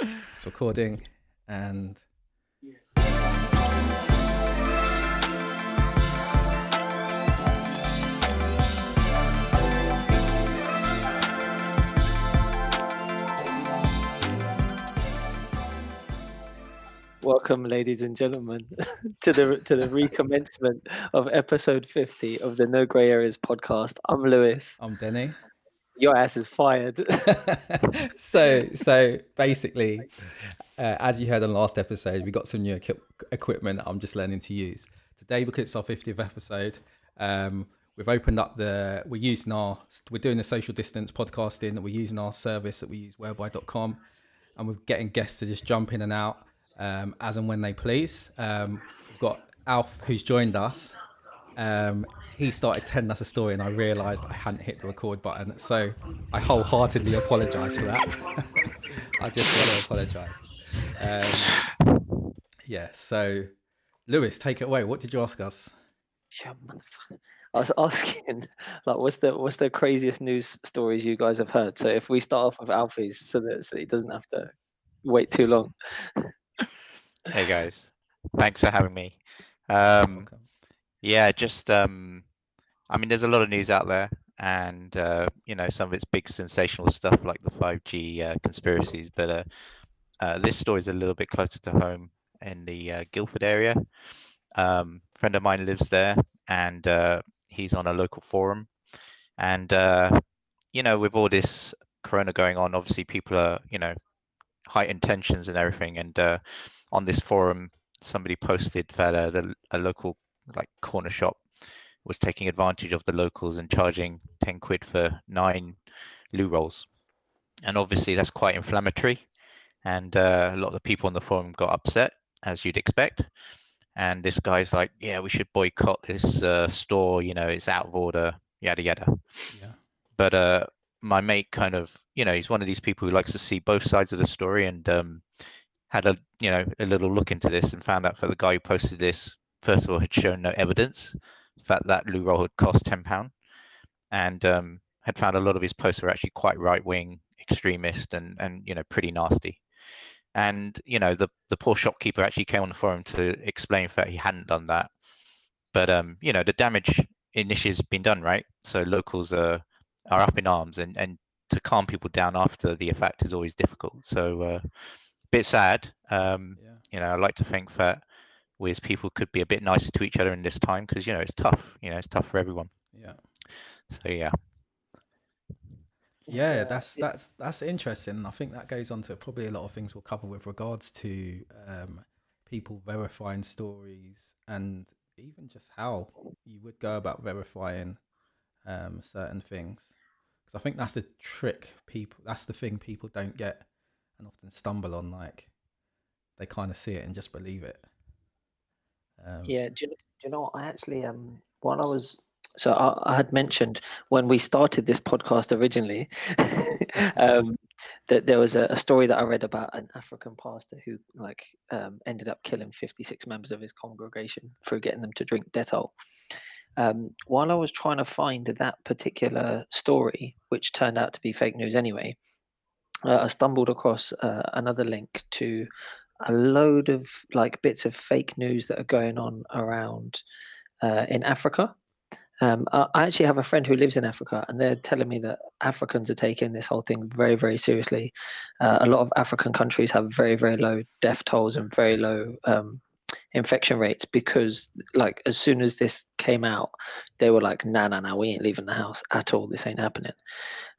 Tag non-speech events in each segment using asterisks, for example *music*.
It's recording and Welcome, ladies and gentlemen, *laughs* to the to the recommencement of episode fifty of the No Grey Areas podcast. I'm Lewis. I'm Denny. Your ass is fired. *laughs* so so basically, uh, as you heard in the last episode, we got some new equi- equipment I'm just learning to use today because it's our 50th episode. Um, we've opened up the we're using our we're doing the social distance podcasting. We're using our service that we use whereby.com, and we're getting guests to just jump in and out um, as and when they please. Um, we've got Alf who's joined us. Um, he started telling us a story, and I realised I hadn't hit the record button, so I wholeheartedly apologise for that. *laughs* I just want to apologise. Um, yeah, so Lewis, take it away. What did you ask us? Yeah, motherfucker. I was *laughs* asking, like, what's the what's the craziest news stories you guys have heard? So if we start off with Alfie's, so that so he doesn't have to wait too long. Hey guys, thanks for having me. Um, yeah, just um, I mean, there's a lot of news out there, and uh, you know, some of it's big sensational stuff like the 5G uh, conspiracies, but uh, uh, this story is a little bit closer to home in the uh, Guildford area. Um, friend of mine lives there, and he's on a local forum, and you know, with all this Corona going on, obviously people are, you know, heightened tensions and everything, and on this forum, somebody posted that uh, the, a local like corner shop was taking advantage of the locals and charging 10 quid for nine loo rolls. And obviously that's quite inflammatory. And uh, a lot of the people on the forum got upset, as you'd expect. And this guy's like, yeah, we should boycott this uh, store, you know, it's out of order, yada, yada. Yeah. But uh, my mate kind of, you know, he's one of these people who likes to see both sides of the story and um, had a, you know, a little look into this and found out that the guy who posted this, first of all, had shown no evidence that that loo roll had cost ten pound, and um, had found a lot of his posts were actually quite right wing, extremist, and and you know pretty nasty. And you know the the poor shopkeeper actually came on the forum to explain that he hadn't done that, but um you know the damage initially has been done right, so locals are are up in arms, and and to calm people down after the effect is always difficult. So uh, bit sad. Um, Yeah. you know, I like to think that we as people could be a bit nicer to each other in this time because you know it's tough. You know, it's tough for everyone. Yeah. So yeah, Yeah, uh, that's that's that's interesting. I think that goes on to probably a lot of things we'll cover with regards to um, people verifying stories and even just how you would go about verifying um, certain things. Because I think that's the trick. People, that's the thing people don't get and often stumble on. Like they kind of see it and just believe it. Um, Yeah, do you, do you know? I actually um while I was so I, I had mentioned when we started this podcast originally *laughs* um that there was a, a story that I read about an African pastor who like um ended up killing 56 members of his congregation for getting them to drink Dettol. Um, while I was trying to find that particular story, which turned out to be fake news anyway, uh, I stumbled across uh, another link to a load of like bits of fake news that are going on around uh, in Africa. Um, I actually have a friend who lives in Africa, and they're telling me that Africans are taking this whole thing very, very seriously. Uh, a lot of African countries have very, very low death tolls and very low um, infection rates because, like, as soon as this came out, they were like, "Nah, nah, nah, we ain't leaving the house at all. This ain't happening."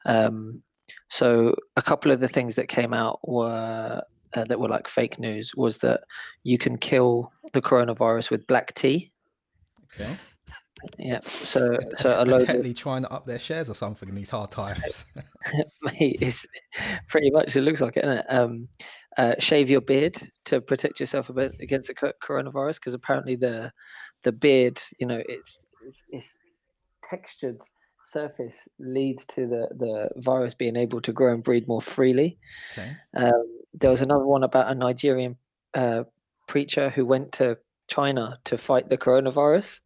Um, so, a couple of the things that came out were uh, that were like fake news was that you can kill the coronavirus with black tea. Okay. Yeah. So, *laughs* so a load of, trying to up their shares or something in these hard times. *laughs* mate, it's pretty much it looks like it, isn't it? Um, uh, shave your beard to protect yourself a bit against the coronavirus because apparently the the beard, you know, it's it's, it's textured surface leads to the the virus being able to grow and breed more freely. okay. Um, there was another one about a Nigerian uh, preacher who went to China to fight the coronavirus,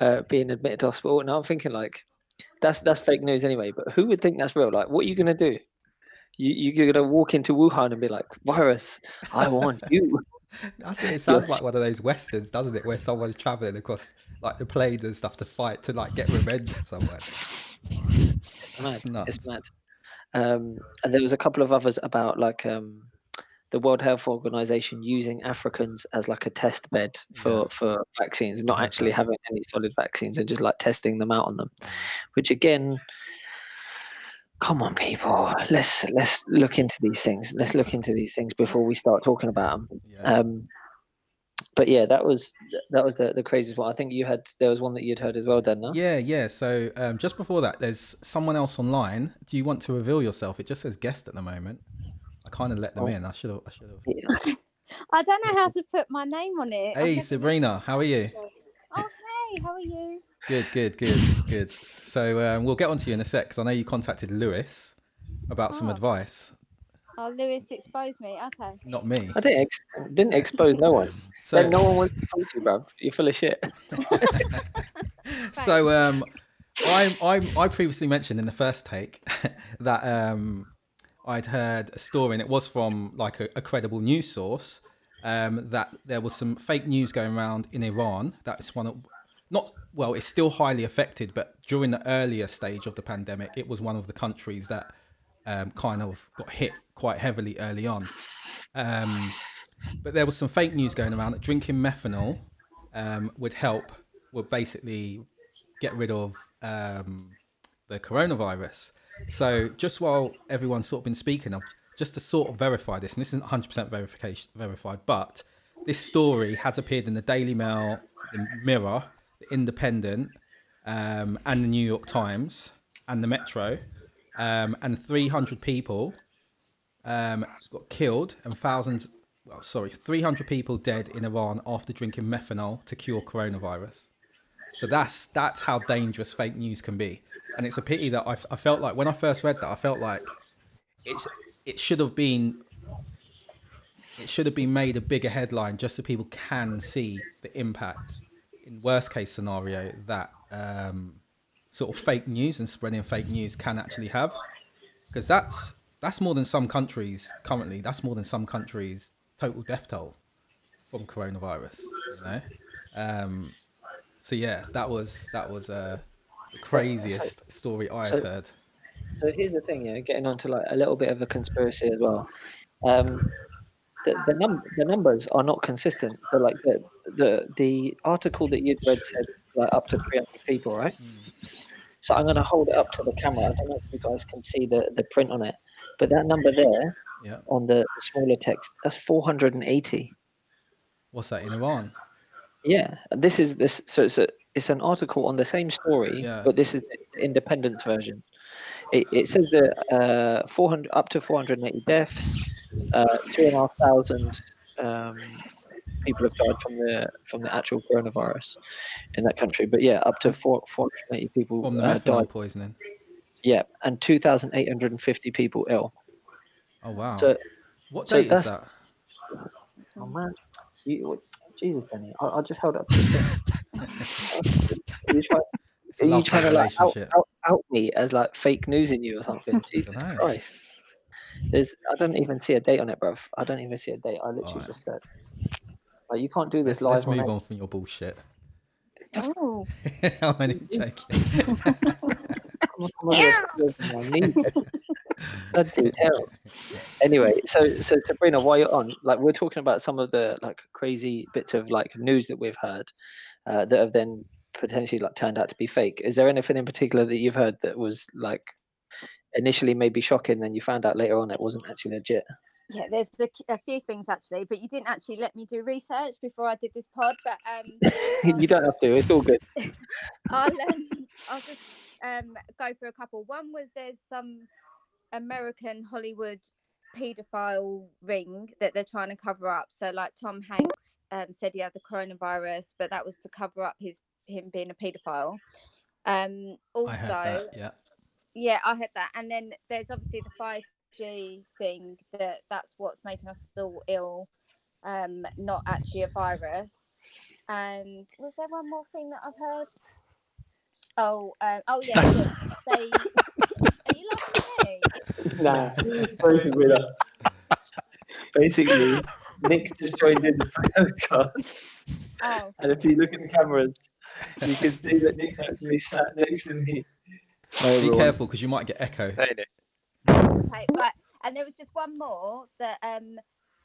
uh, being admitted to hospital. And I'm thinking like, that's that's fake news anyway. But who would think that's real? Like, what are you gonna do? You you're gonna walk into Wuhan and be like, virus, I want you. *laughs* That's it. *laughs* It sounds like one of those westerns, doesn't it? Where someone's traveling across like the plains and stuff to fight to like get revenge somewhere. It's mad. It's nuts. It's mad. Um, and there was a couple of others about like um, the World Health Organization using Africans as like a test bed for Yeah. for vaccines, not actually having any solid vaccines and just like testing them out on them. Which again, come on, people, let's let's look into these things. Let's look into these things before we start talking about them. Yeah. Um, but yeah, that was that was the the craziest one. I think you had there was one that you'd heard as well, Dan. No? Yeah, yeah. So um, just before that, there's someone else online. Do you want to reveal yourself? It just says guest at the moment. I kind of let them Oh. in. I should have. I should have. *laughs* Yeah. I don't know how to put my name on it. Hey, Sabrina, how are you? Oh, hey, how are you? Good, good, good, good. So um, we'll get on to you in a sec because I know you contacted Lewis about some Oh. advice. Oh, Lewis exposed me. Okay. Not me. I didn't ex- didn't expose no one. *laughs* So Then no one wants to talk to you, bro. You're full of shit. *laughs* so um, I, I I previously mentioned in the first take *laughs* that um, I'd heard a story, and it was from like a, a credible news source, um, that there was some fake news going around in Iran. That's one of not well, it's still highly affected, but during the earlier stage of the pandemic, it was one of the countries that um, kind of got hit quite heavily early on. Um, *sighs* but there was some fake news going around that drinking methanol um, would help, would basically get rid of um, the coronavirus. So just while everyone's sort of been speaking of, just to sort of verify this, and this isn't 100% verification verified, but this story has appeared in the Daily Mail, the Mirror, the Independent, um, and the New York Times, and the Metro, um, and 300 people um, got killed and thousands, well, sorry, 300 people dead in Iran after drinking methanol to cure coronavirus. So that's that's how dangerous fake news can be, and it's a pity that I, I felt like when I first read that I felt like it it should have been it should have been made a bigger headline just so people can see the impact in worst case scenario that um, sort of fake news and spreading fake news can actually have because that's that's more than some countries currently that's more than some countries total death toll from coronavirus you know um so yeah that was that was uh the craziest story i so- heard So here's the thing, yeah, getting onto like a little bit of a conspiracy as well. Um, the the, num- the numbers are not consistent. So like the the the article that you'd read said like up to 300 people, right? So I'm gonna hold it up to the camera. I don't know if you guys can see the the print on it, but that number there yeah on the smaller text that's 480. what's that in iran Yeah, this is this. So it's a, it's an article on the same story, Yeah. but this is the Independent's version. It, it says that uh, 400 up to 480 deaths, uh, two and a half thousand um, people have died from the from the actual coronavirus in that country. But yeah, up to four, 480 people from the uh, died. poisoning Yeah, and 2,850 people ill. oh wow So, what so date is that oh man, you, what- Jesus, Danny, I, I just held up. this. *laughs* Are you trying- Are you trying to like out, out, out me as like fake news in you or something? *laughs* Jesus Dunno. Christ. There's I don't even see a date on it, bruv. I don't even see a date. I literally Alright. just said like you can't do this let's, let's live move on, on from your bullshit Oh, *laughs* how many joking I'm- I'm gonna go on my knees. *laughs* Bloody *laughs* hell. Anyway, so so Sabrina, while you're on, like we're talking about some of the like crazy bits of like news that we've heard uh, that have then potentially like turned out to be fake. Is there anything in particular that you've heard that was like initially maybe shocking, then you found out later on it wasn't actually legit? yeah. There's a, a few things actually, but you didn't actually let me do research before I did this pod. But um, *laughs* you don't have to. It's all good. I'll um, I'll just um go for a couple. One was there's some American Hollywood paedophile ring that they're trying to cover up. So like Tom Hanks um said he had the coronavirus, but that was to cover up his him being a paedophile. Um also i heard that yeah yeah, I heard that. And then there's obviously the five G thing that that's what's making us all ill, um, not actually a virus. And was there one more thing that I've heard? Oh, um, oh yeah, *laughs* look, say, are you laughing at me? nah, sorry to bring up. Basically, Nick's just joined in the podcast, Oh, and if you look at the cameras, you can see that Nick's actually sat next to me. Hi, Be careful because you might get echo. Ain't it? okay, right. And there was just one more that um,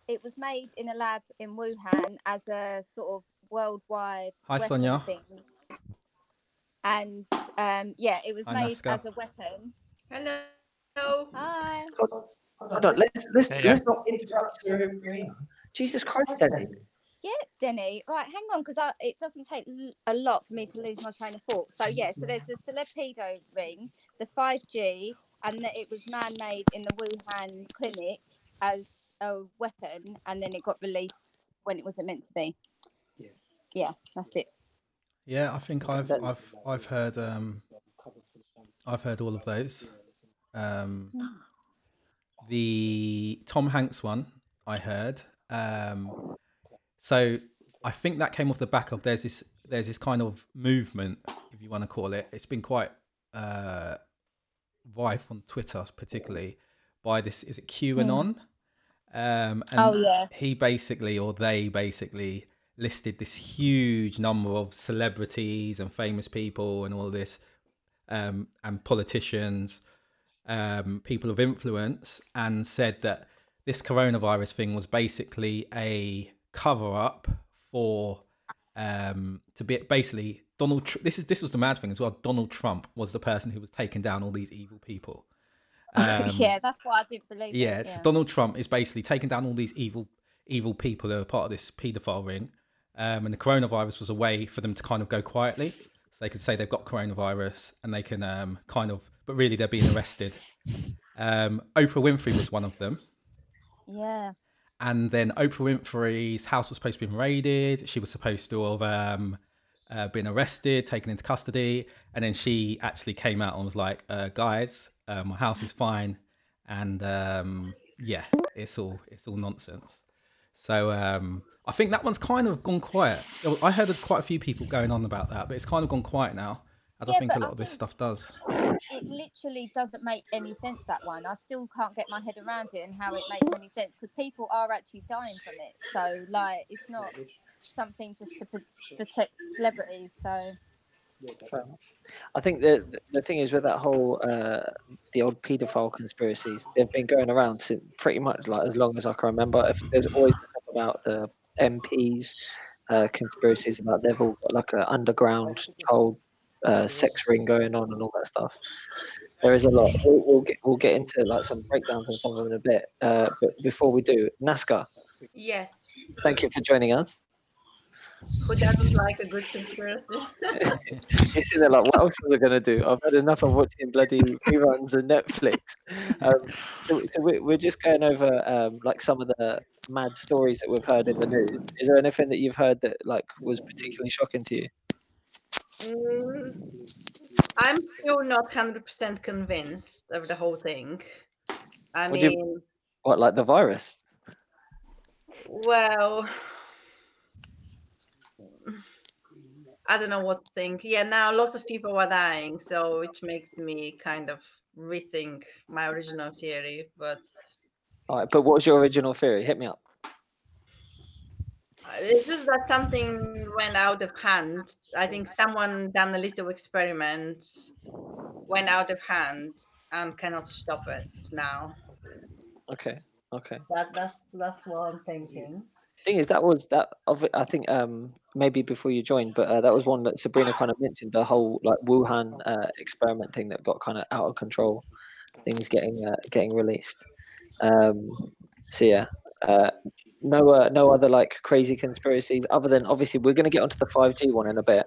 it was made in a lab in Wuhan as a sort of worldwide. Hi, weapon Sonia. Thing. And um, yeah, it was Hi, made Naska. as a weapon. Hello. Hi. Hold on, let's let's, Yeah, let's not interrupt. Serena. Jesus Christ, Danny. Yeah, Denny. Right, hang on, because it doesn't take l- a lot for me to lose my train of thought. So yeah, so there's the Celepedo ring, the 5G, and that it was man-made in the Wuhan clinic as a weapon, and then it got released when it wasn't meant to be. Yeah. Yeah, that's it. Yeah, I think I've I've I've heard um I've heard all of those. Um the Tom Hanks one I heard. Um so I think that came off the back of there's this there's this kind of movement, if you want to call it. It's been quite uh rife on Twitter particularly by this is it QAnon? Um and Oh yeah. he basically or they basically listed this huge number of celebrities and famous people and all this um, and politicians um, people of influence and said that this coronavirus thing was basically a cover up for um, to be basically Donald Tr- this is this was the mad thing as well Donald Trump was the person who was taking down all these evil people *laughs* Um, yeah, that's what I didn't believe yeah, it. it's Donald Trump is basically taking down all these evil evil people who are part of this paedophile ring. Um, and the coronavirus was a way for them to kind of go quietly. So they could say they've got coronavirus and they can um, kind of, but really they're being arrested. Um, Oprah Winfrey was one of them. Yeah. And then Oprah Winfrey's house was supposed to be raided. She was supposed to have um, uh, been arrested, taken into custody. And then she actually came out and was like, uh, guys, uh, my house is fine. And um, yeah, it's all it's all nonsense. So um, I think that one's kind of gone quiet. I heard of quite a few people going on about that, but it's kind of gone quiet now, as I think a lot I of this stuff does. it literally doesn't make any sense that one i still can't get my head around it and how it makes any sense because people are actually dying from it so like it's not something just to pro- protect celebrities so Fair enough. I think the the thing is with that whole uh, the old paedophile conspiracies, they've been going around since pretty much like as long as I can remember. If there's always stuff about the MPs, uh, conspiracies about they've all got like an underground child uh, sex ring going on and all that stuff. There is a lot. We'll, we'll get we'll get into like some breakdowns on some of them in a bit. Uh, but before we do, NASCAR. Yes. thank you for joining us. Who doesn't like a good conspiracy? You see, they're like, what else was I going to do? I've had enough of watching bloody reruns and Netflix. Um, so, so we, we're just going over um, like some of the mad stories that we've heard in the news. Is there anything that you've heard that like was particularly shocking to you? Mm, I'm still not hundred percent convinced of the whole thing. I What do you- mean, What, like the virus? well, I don't know what to think. Yeah, now lots of people are dying, so which makes me kind of rethink my original theory. But All right, but what was your original theory? Hit me up. Uh, It's just that something went out of hand. I think someone done a little experiment, went out of hand, and cannot stop it now. Okay, okay. That that's that's what I'm thinking. Thing is, that was that. Of I think um, maybe before you joined, but uh, that was one that Sabrina kind of mentioned the whole like Wuhan uh, experiment thing that got kind of out of control. Things getting uh, getting released. Um, so yeah, uh, no uh, no other like crazy conspiracies other than obviously we're going to get onto the five G one in a bit.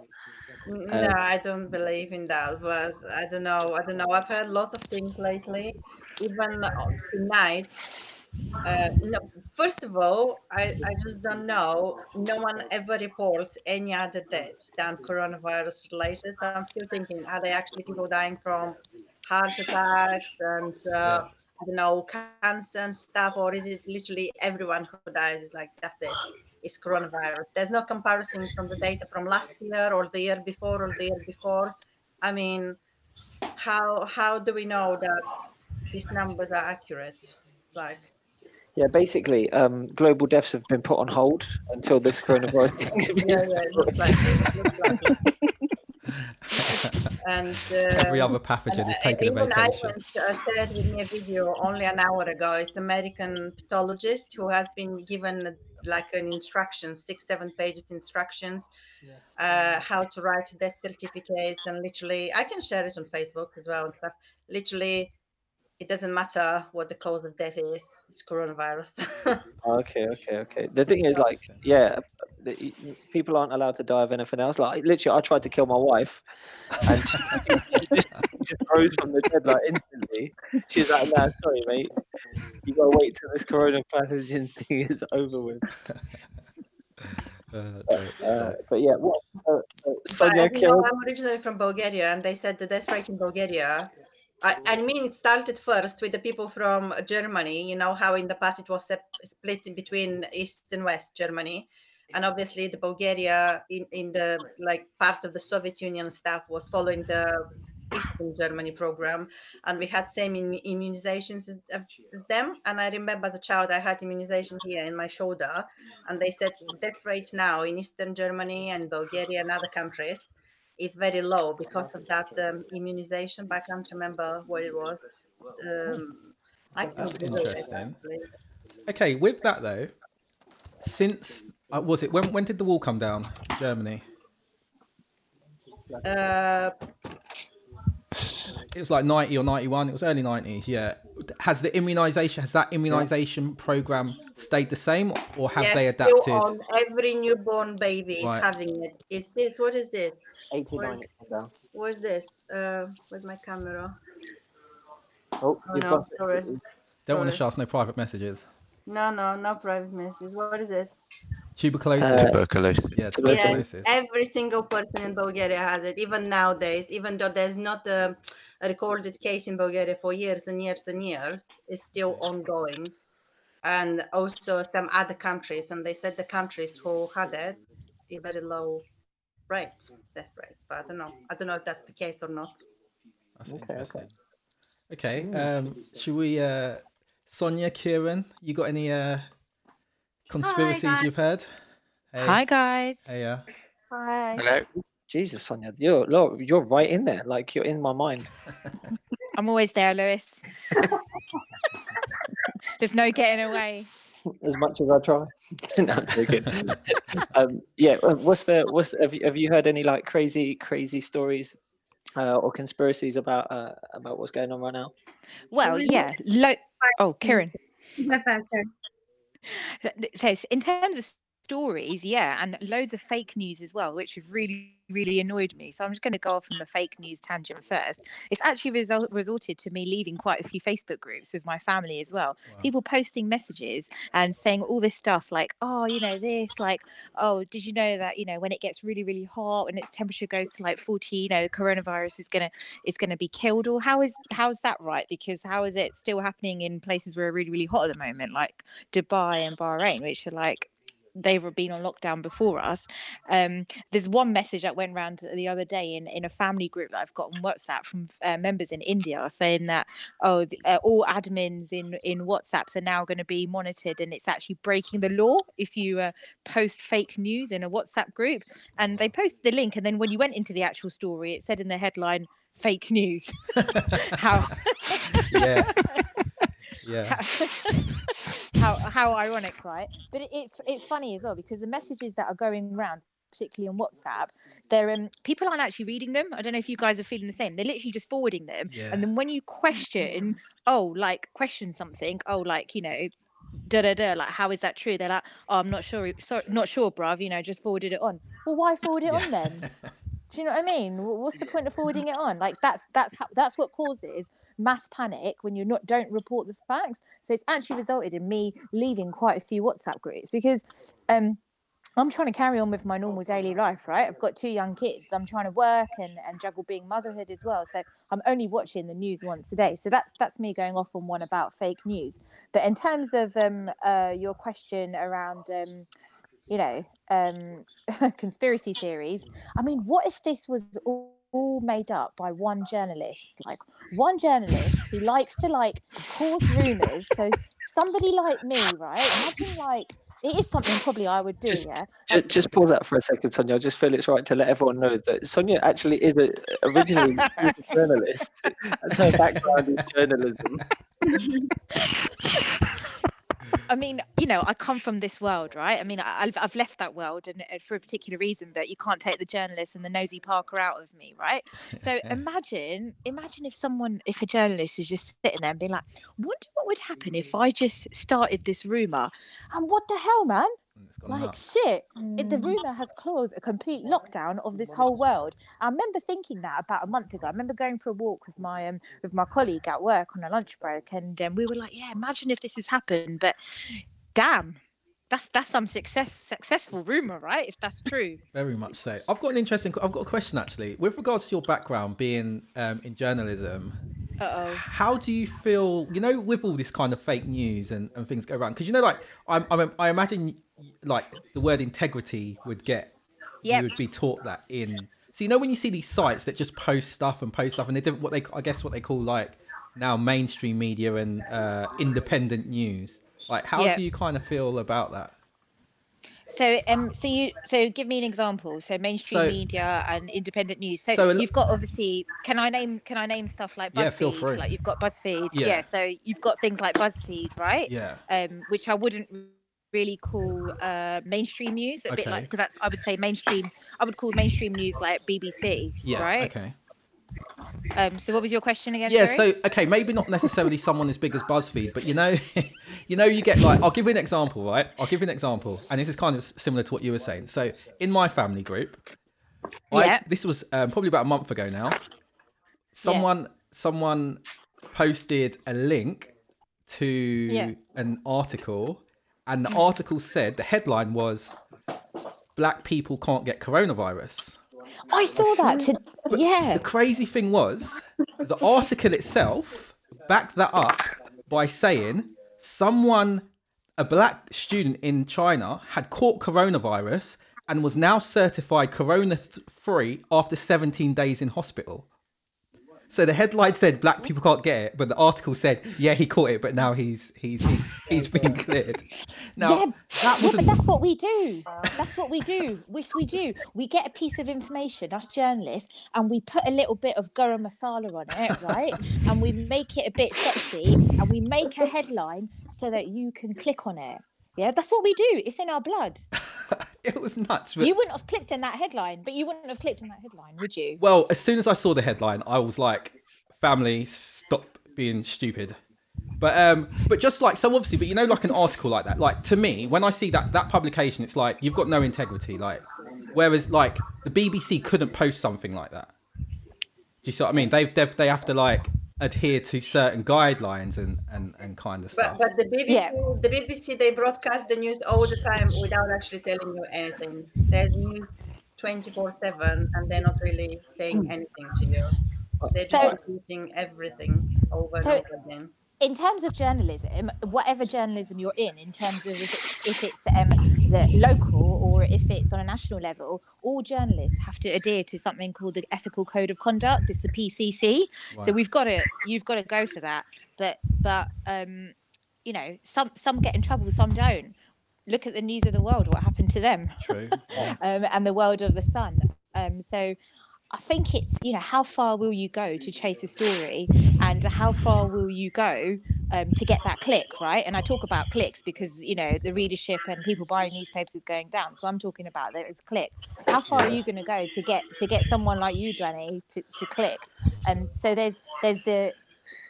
N- Uh, no, I don't believe in that. But I don't know. I don't know. I've heard lots of things lately. Even uh, tonight. Uh, no, first of all, I, I just don't know. No one ever reports any other deaths than coronavirus related. So I'm still thinking, are they actually people dying from heart attacks and uh, I don't know cancer and stuff, or is it literally everyone who dies is like that's it? It's coronavirus. There's no comparison from the data from last year or the year before or the year before. I mean, how how do we know that these numbers are accurate. Like, Yeah, basically, um, global deaths have been put on hold until this coronavirus *laughs* thing's been yeah, yeah, it looks like it. it looks like it. And *laughs* Every um, other pathogen and, is taking a even I vacation. uh, shared with me a video only an hour ago. It's American pathologist who has been given like an instruction, six, seven pages instructions, uh, how to write death certificates, and literally, I can share it on Facebook as well and stuff. Literally, it doesn't matter what the cause of death is; it's coronavirus. *laughs* Okay, okay, okay. The thing is, like, yeah, the, y- y- people aren't allowed to die of anything else. Like, literally, I tried to kill my wife, and she, *laughs* she just, just rose from the dead like instantly. She's like, "Nah, sorry, mate. You gotta wait till this coronavirus *laughs* thing is over with." Uh, jokes, Uh, but yeah, what? Uh, uh, But Sonia as you know. I'm originally from Bulgaria, and they said the death rate in Bulgaria. I, I mm. mean, it started first with the people from Germany. You know how in the past it was sep- split between East and West Germany, and obviously the Bulgaria in, in the like part of the Soviet Union stuff was following the Eastern Germany program, and we had same in, immunizations as, as them. And I remember as a child, I had immunization here in my shoulder, and they said death rate now in Eastern Germany and Bulgaria and other countries is very low because of that um, immunization. But I can't remember what it was. Um, I can That's it, interesting. Okay, with that though, since uh, was it when when did the wall come down? Germany. Uh, It was like ninety or ninety one. It was early nineties. Yeah. Has the immunization has that immunization program stayed the same, or have yes, they still adapted? on every newborn baby is Right. having it. Is this what is this? 89 down. What is this? Uh, with my camera. Oh, Oh you've no, got sorry. Don't want to Sorry. show us no private messages. No, no, no private messages. What is this? Tuberculosis. Uh, Tuberculosis. yeah, Yeah, every single person in Bulgaria has it, even nowadays, even though there's not a, a recorded case in Bulgaria for years and years and years, it's still ongoing. And also some other countries, and they said the countries who had it, a very low rate, death rate. But I don't know. I don't know if that's the case or not. That's Okay, okay. Okay. Um, should we, uh, Sonia, Kieran, you got any uh, conspiracies guys. you've heard? Hey, Hi guys. Hey, uh, Hi. Hello. Jesus, Sonia, you're look, you're right in there. Like you're in my mind. *laughs* I'm always there, Lewis. There's no getting away. as much as I try. *laughs* no, I'm joking. *laughs* um, yeah, uh, what's the what's have you, have you heard any like crazy crazy stories uh, or conspiracies about uh, about what's going on right now? Well, yeah. Lo- oh, Kieran. My first turn. *laughs* Says in terms of stories, yeah, and loads of fake news as well, which have really, really annoyed me. So I'm just going to go off on the fake news tangent first. It's actually result- resorted to me leaving quite a few Facebook groups with my family as well. Wow. People posting messages and saying all this stuff like, oh, you know, this, like, oh, did you know that, you know, when it gets really, really hot and its temperature goes to like 40, you know, the coronavirus is gonna is gonna be killed, or how is how is that right? Because how is it still happening in places where are really, really hot at the moment, like Dubai and Bahrain, which are like they've been on lockdown before us. Um, there's one message that went around the other day in, in a family group that I've got on WhatsApp from uh, members in India saying that oh th- uh, all admins in in WhatsApps are now going to be monitored and it's actually breaking the law if you uh, post fake news in a WhatsApp group. And they posted the link, and then when you went into the actual story, it said in the headline fake news. *laughs* How yeah. *laughs* Yeah. *laughs* how how ironic, right? But it, it's it's funny as well because the messages that are going around, particularly on WhatsApp, they're um people aren't actually reading them. I don't know if you guys are feeling the same. They're literally just forwarding them, Yeah. and then when you question, oh, like question something, oh, like you know. Da da da, like how is that true? They're like, oh, I'm not sure, sorry, not sure, bruv. You know, just forwarded it on. Well, why forward it on then? Do you know what I mean? What's the point of forwarding *laughs* it on? Like that's that's how, that's what causes mass panic when you not don't report the facts. So it's actually resulted in me leaving quite a few WhatsApp groups because um I'm trying to carry on with my normal daily life, right? I've got two young kids. I'm trying to work and, and juggle being motherhood as well. So I'm only watching the news once a day. So that's that's me going off on one about fake news. But in terms of um uh your question around um you know um *laughs* conspiracy theories, I mean, what if this was all, all made up by one journalist. Like one journalist who likes to like cause rumors. So somebody like me, right? Imagine like it is something probably I would do, Just- yeah. Just, just pause that for a second, Sonia. I just feel it's right to let everyone know that Sonia actually is a, originally a journalist. *laughs* That's her background in journalism. *laughs* I mean, you know, I come from this world, right? I mean, I, I've I've left that world and, and for a particular reason, but you can't take the journalist and the nosy Parker out of me, right? So *laughs* imagine, imagine if someone, if a journalist is just sitting there and being like, "Wonder what would happen if mm. I just started this rumor?" And what the hell, man? And it's gone Like nuts. shit, it, the rumor has caused a complete lockdown of this whole world. I remember thinking that about a month ago. I remember going for a walk with my um with my colleague at work on a lunch break, and um, we were like, "Yeah, imagine if this has happened." But damn, that's that's some success successful rumor, right? If that's *laughs* true. Very much so. I've got an interesting. I've got a question actually. With regards to your background being um, in journalism, Uh oh. how do you feel? You know, with all this kind of fake news and, and things go around, because you know, like I, I, I imagine, like the word integrity would get. Yep. You would be taught that in. So you know when you see these sites that just post stuff and post stuff, and they do what they, I guess, what they call like now mainstream media and uh, independent news. Like, how Yeah. do you kind of feel about that? So um, so you so give me an example. So mainstream So- media and independent news. So, So you've got obviously. Can I name Can I name stuff like BuzzFeed? Yeah, feel free. Like you've got BuzzFeed. Yeah. Yeah. So you've got things like BuzzFeed, right? Yeah. um, which I wouldn't really cool uh, mainstream news. A bit like because that's I would say mainstream. I would call mainstream news like BBC. Yeah. Right. Okay. Um. So what was your question again? Yeah, sorry? so okay, maybe not necessarily someone as big as BuzzFeed, but you know, *laughs* you know, you get like I'll give you an example, right? I'll give you an example, and this is kind of similar to what you were saying. So in my family group, I, Yeah. this was um, probably about a month ago now. Someone, someone posted a link to Yeah. an article, and the hmm. article said the headline was "Black people can't get coronavirus." I saw that. To, yeah. The crazy thing was, the article itself backed that up by saying someone, a black student in China, had caught coronavirus and was now certified corona th- free after 17 days in hospital. So the headline said black people can't get it, but the article said, yeah, he caught it, but now he's he's he's he's *laughs* been cleared. Now yeah, that yeah, but that's what we do. That's what we do. Which we do. We get a piece of information, us journalists, and we put a little bit of garam masala on it, right? and we make it a bit sexy, and we make a headline so that you can click on it. Yeah, that's what we do. It's in our blood. *laughs* it was nuts. But, You wouldn't have clicked on that headline, but you wouldn't have clicked on that headline, would you? well, as soon as I saw the headline, I was like, family, stop being stupid. But um, but just like so obviously, but you know, like an article like that, like to me, when I see that that publication, it's like you've got no integrity. Like, whereas like the BBC couldn't post something like that. Do you see what I mean? They've, they've they have to like adhere to certain guidelines and and and kind of But, stuff. but the BBC, Yeah. the BBC, they broadcast the news all the time without actually telling you anything. There's news 24 7 and they're not really saying anything to you. They're So- just repeating everything over So- and over again. in terms of journalism, whatever journalism you're in, in terms of if, it, if it's um, the local or if it's on a national level, all journalists have to adhere to something called the Ethical Code of Conduct. It's the PCC. So we've got to, you've got to go for that. But, but um, you know, some some get in trouble, some don't. Look at the news of the world. What happened to them? True. *laughs* Yeah. um, and the world of the sun. Um, so I think it's, you know, how far will you go to chase a story and how far will you go um, to get that click, right? And I talk about clicks because, you know, the readership and people buying newspapers is going down. So I'm talking about that it's click. How far are you going to go to get to get someone like you, Danny, to, to click? And so there's there's the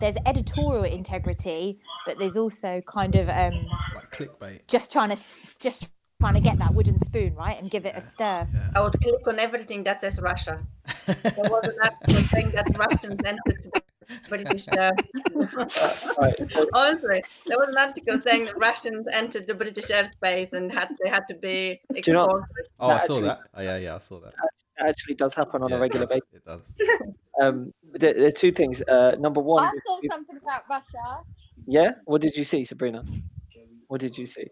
there's editorial integrity, but there's also kind of um, Like clickbait. just trying to just trying to get that wooden spoon, right, and give it a stir. I would click on everything that says Russia. There was an article saying that *laughs* Russians entered the British. Uh, *laughs* *laughs* honestly, there was an article saying that Russians entered the British airspace and had they had to be you know- exported. Oh, I saw actually- that. Oh, yeah, yeah, I saw that. it actually does happen on Yeah, a it regular does, basis. It does. *laughs* Um, there, there are two things. Uh, number one, I saw is- something about Russia. yeah. What did you see, Sabrina? What did you see?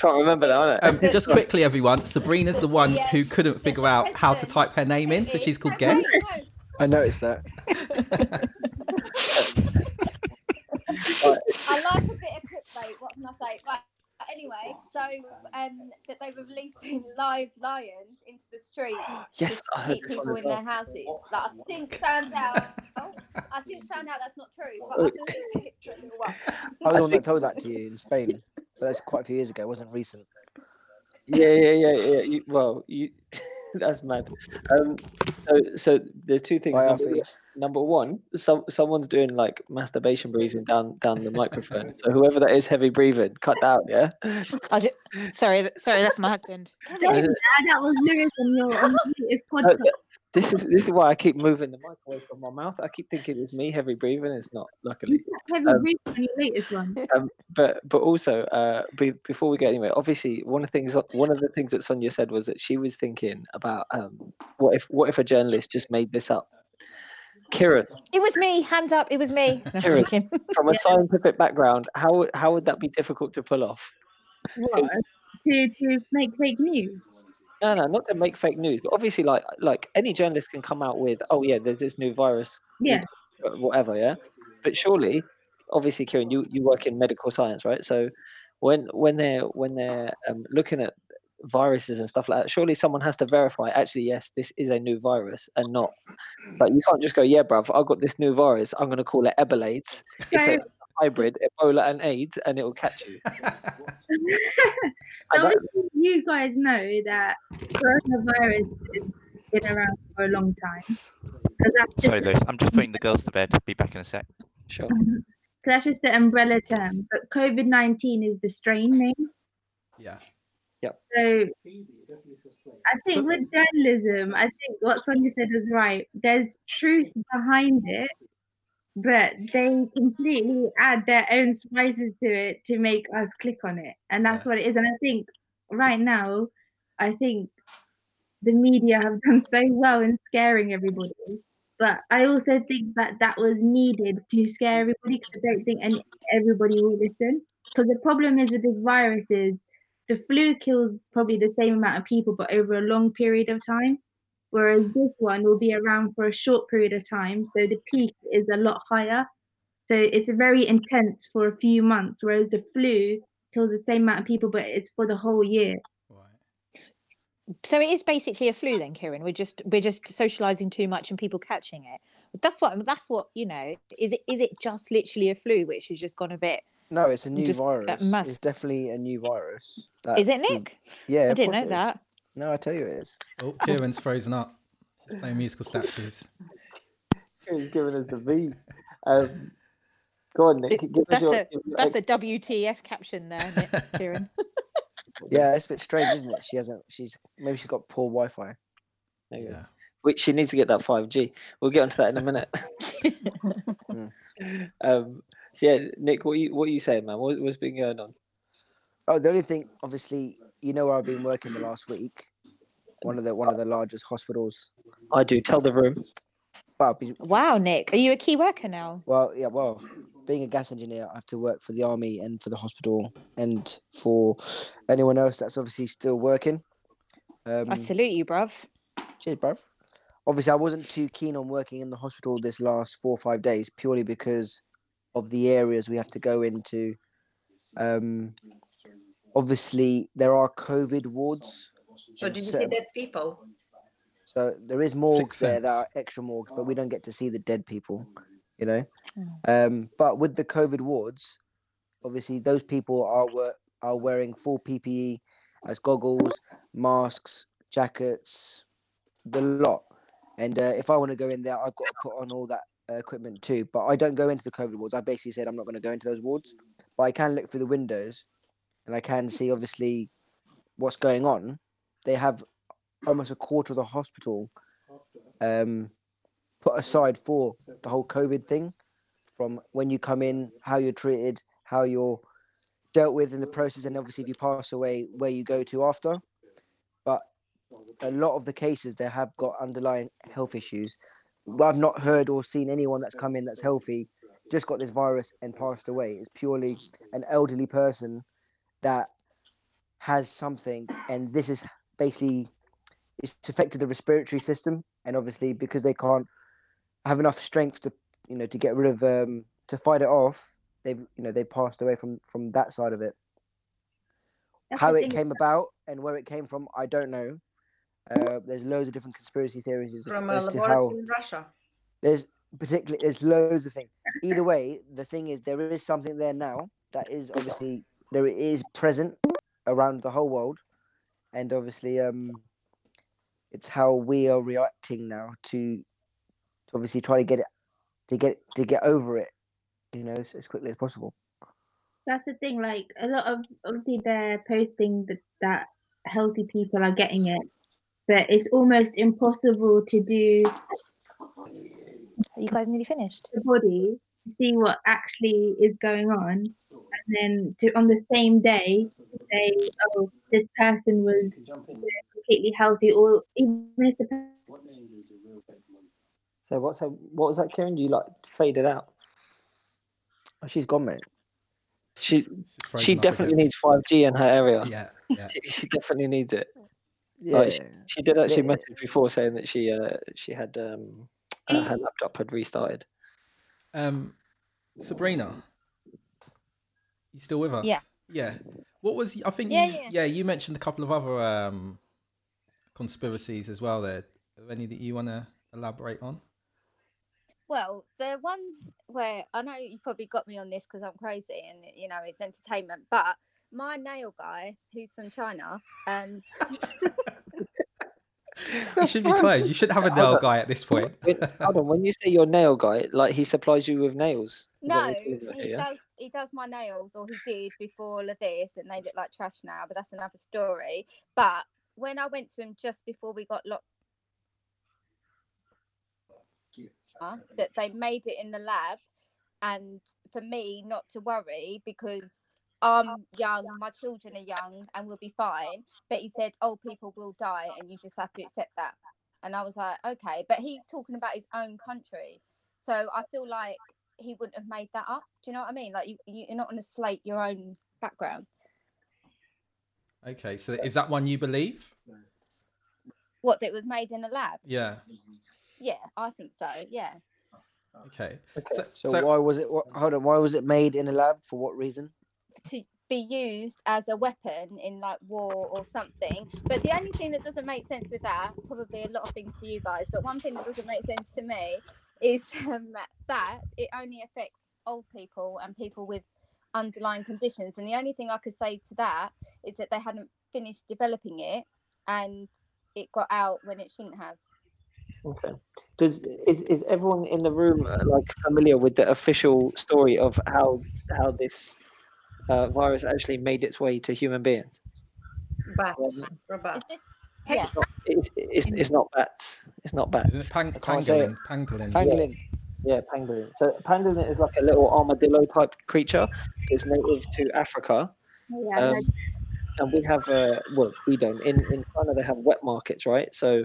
Can't remember now. innit? Um, just quickly, everyone. Sabrina's the one Yes, who couldn't figure out how to type her name in, so she's called No, no, Guess. No. I noticed that. *laughs* I like a bit of clickbait. What can I say? Right. but Anyway, so um, that they were releasing *laughs* live lions into the street *gasps* yes, I to heard keep this one people as in well. their houses. Like I think found out. *laughs* Oh, I since found out that's not true, but I believed it for a little while. I was the one that told that to you in Spain, but that's quite a few years ago. It wasn't recent. Yeah, yeah, yeah, yeah. You, well, you *laughs* that's mad. Um, so, so there's two things. Number, number one, some someone's doing like masturbation breathing down down the microphone. So whoever that is, heavy breathing, cut that out. Yeah. I just sorry, sorry, that's my husband. That, that was Lewis on your on the latest No, podcast. Th- this is this is why I keep moving the mic away from my mouth. I keep thinking it's me heavy breathing. It's not, luckily. You kept heavy um, breathing on your latest one. *laughs* Um, but but also, uh, be, before we get anywhere, obviously one of the things one of the things that Sonia said was that she was thinking about um, what if what if a journalist just made this up. Kieran, It was me. Hands up. It was me. No, *laughs* Kieran. from a *laughs* Yeah. scientific background, how would- how would that be difficult to pull off? What? To to make fake news. No, no, not to make fake news, but obviously, like like any journalist can come out with, oh yeah, there's this new virus, Yeah. whatever, yeah. But surely, obviously, Kieran, you you work in medical science, right? So when when they're when they're um, looking at viruses and stuff like that, surely someone has to verify. Actually, yes, this is a new virus, and not like you can't just go, yeah, bruv, I've got this new virus. I'm gonna call it Ebolades. It's a hybrid, Ebola and AIDS, and it will catch you. *laughs* So you guys know that coronavirus has been around for a long time. Sorry, Lewis. I'm just putting the girls to bed. Be back in a sec. Sure. *laughs* Cause that's just the umbrella term. But COVID nineteen is the strain name. Yeah. Yep. So I think So- with journalism, I think what Sonia said was right. There's truth behind it, but they completely add their own spices to it to make us click on it. And that's what it is. And I think right now, I think the media have done so well in scaring everybody. But I also think that that was needed to scare everybody because I don't think any, everybody will listen. Because the problem is with this virus is the flu kills probably the same amount of people, but over a long period of time. Whereas this one will be around for a short period of time, so the peak is a lot higher. So it's very intense for a few months, whereas the flu kills the same amount of people, but it's for the whole year. Right. So it is basically a flu then, Kieran. We're just we're just socializing too much and people catching it. That's what that's what you know. Is it is it just literally a flu which has just gone a bit? No, it's a new Just virus. math- It's definitely a new virus. That Is it Nick? Yeah, I didn't know that. No, I tell you it is. Oh, Kieran's frozen up. She's playing musical statues. He's giving us the V. Um, go on, Nick. It- Give us that's your, a- That's a WTF caption there, Nick, *laughs* Kieran. Yeah, it's a bit strange, isn't it? She hasn't. She's maybe she's got poor Wi-Fi. there you go. Yeah. Which she needs to get that 5G. We'll get onto that in a minute. *laughs* *laughs* um, so yeah, Nick, what you what are you saying, man? What, what's been going on? Oh, the only thing, obviously, you know where I've been working the last week. One of the one of the largest hospitals. I do. Tell the room. Well, I've wow, Nick, are you a key worker now? well, yeah, well, being a gas engineer, I have to work for the army and for the hospital and for anyone else that's obviously still working. Um, I salute you, bruv. Cheers, bro. Obviously, I wasn't too keen on working in the hospital this last four or five days purely because of the areas we have to go into. Um, obviously, there are COVID wards, So did you see dead people? so there is morgues there that are extra morgues, but we don't get to see the dead people, you know. Mm. Um, but with the COVID wards, obviously, those people are were, are wearing full PPE as goggles, masks, jackets, the lot. And uh, if I want to go in there, I've got to put on all that uh, equipment too. But I don't go into the COVID wards. I basically said I'm not going to go into those wards. But I can look through the windows, and I can see obviously what's going on. They have almost a quarter of the hospital um, put aside for the whole COVID thing, from when you come in, how you're treated, how you're dealt with in the process, and obviously if you pass away, where you go to after. But a lot of the cases they have got underlying health issues. I've not heard or seen anyone that's come in that's healthy, just got this virus and passed away. It's purely an elderly person that has something, and this is basically it's affected the respiratory system, and obviously because they can't have enough strength to you know to get rid of um to fight it off, they've you know they passed away from from that side of it. That's How it came about and where it came from, I don't know. Uh, there's loads of different conspiracy theories as, From a as to how in Russia. there's particularly there's loads of things. Either way, the thing is there is something there now that is obviously there is present around the whole world, and obviously um, it's how we are reacting now to, to obviously try to get it to get to get over it, you know, as, as quickly as possible. that's the thing. Like a lot of obviously they're posting that that healthy people are getting it, but it's almost impossible to do Are you guys nearly finished the body to see what actually is going on, and then to on the same day say, oh, this person was completely healthy, or even if the per- So what's that, what was that, Kieran? You like faded out. Oh, she's gone, mate. She she definitely needs five G in her area. Yeah, yeah. *laughs* She, she definitely needs it. Yeah, Like, she, she did actually Yeah. message before saying that she uh she had um uh, her laptop had restarted. Um, Sabrina, you still with us? Yeah. Yeah. What was? I think. Yeah, you, yeah. You mentioned a couple of other um conspiracies as well. There. Are there any that you want to elaborate on? Well, the one where I know you probably got me on this because I'm crazy and you know it's entertainment, but my nail guy who's from China, um, *laughs* *laughs* You should be close. You should have a nail guy at this point. When, hold on, when you say your nail guy, like he supplies you with nails. No, what you're talking about he here, does he does my nails or he did before all of this, and they look like trash now, but that's another story. But when I went to him just before we got locked, that they made it in the lab, and for me not to worry because I'm young, my children are young, and we'll be fine. But he said, "Old people will die, and you just have to accept that." And I was like, "Okay," but he's talking about his own country, so I feel like he wouldn't have made that up. Do you know what I mean? Like you, you- you're not going to slate your own background. Okay, so is that one you believe? What that was made in a lab? Yeah. Yeah, I think so. Yeah. Okay. Okay. So, So, so- why was it? What, hold on. Why was it made in a lab? For what reason? To be used as a weapon in like war or something. But the only thing that doesn't make sense with that, probably a lot of things to you guys, but one thing that doesn't make sense to me is um, that it only affects old people and people with underlying conditions. And the only thing I could say to that is that they hadn't finished developing it and it got out when it shouldn't have. Okay. Does is is everyone in the room uh, like familiar with the official story of how how this uh, virus actually made its way to human beings? Bats. Um, Is this? Yeah. It's not, it's, it's, it's not bats. It's not bats. isn't it pang- can't say it. pangolin? Pangolin. Pangolin. Yeah, pangolin. So pangolin is like a little armadillo type creature. It's native to Africa. yeah, Um, like, and we have, uh, well, we don't. In in China, they have wet markets, right? So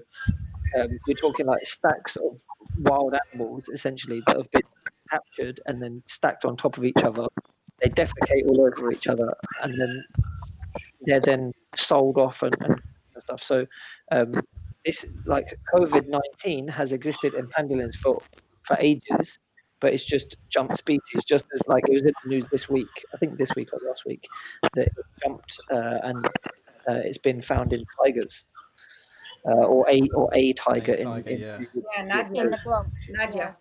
um, you're talking like stacks of wild animals, essentially, that have been captured and then stacked on top of each other. They defecate all over each other, and then they're then sold off and, and stuff. So um, this, like COVID nineteen, has existed in pangolins for for ages, but it's just jumped species. Just as like it was in the news this week, I think this week or last week, that it jumped uh, and uh, it's been found in tigers. Uh, or a or a tiger, in, tiger, in yeah. Yeah, Nadia. In the Bronx. Nadia.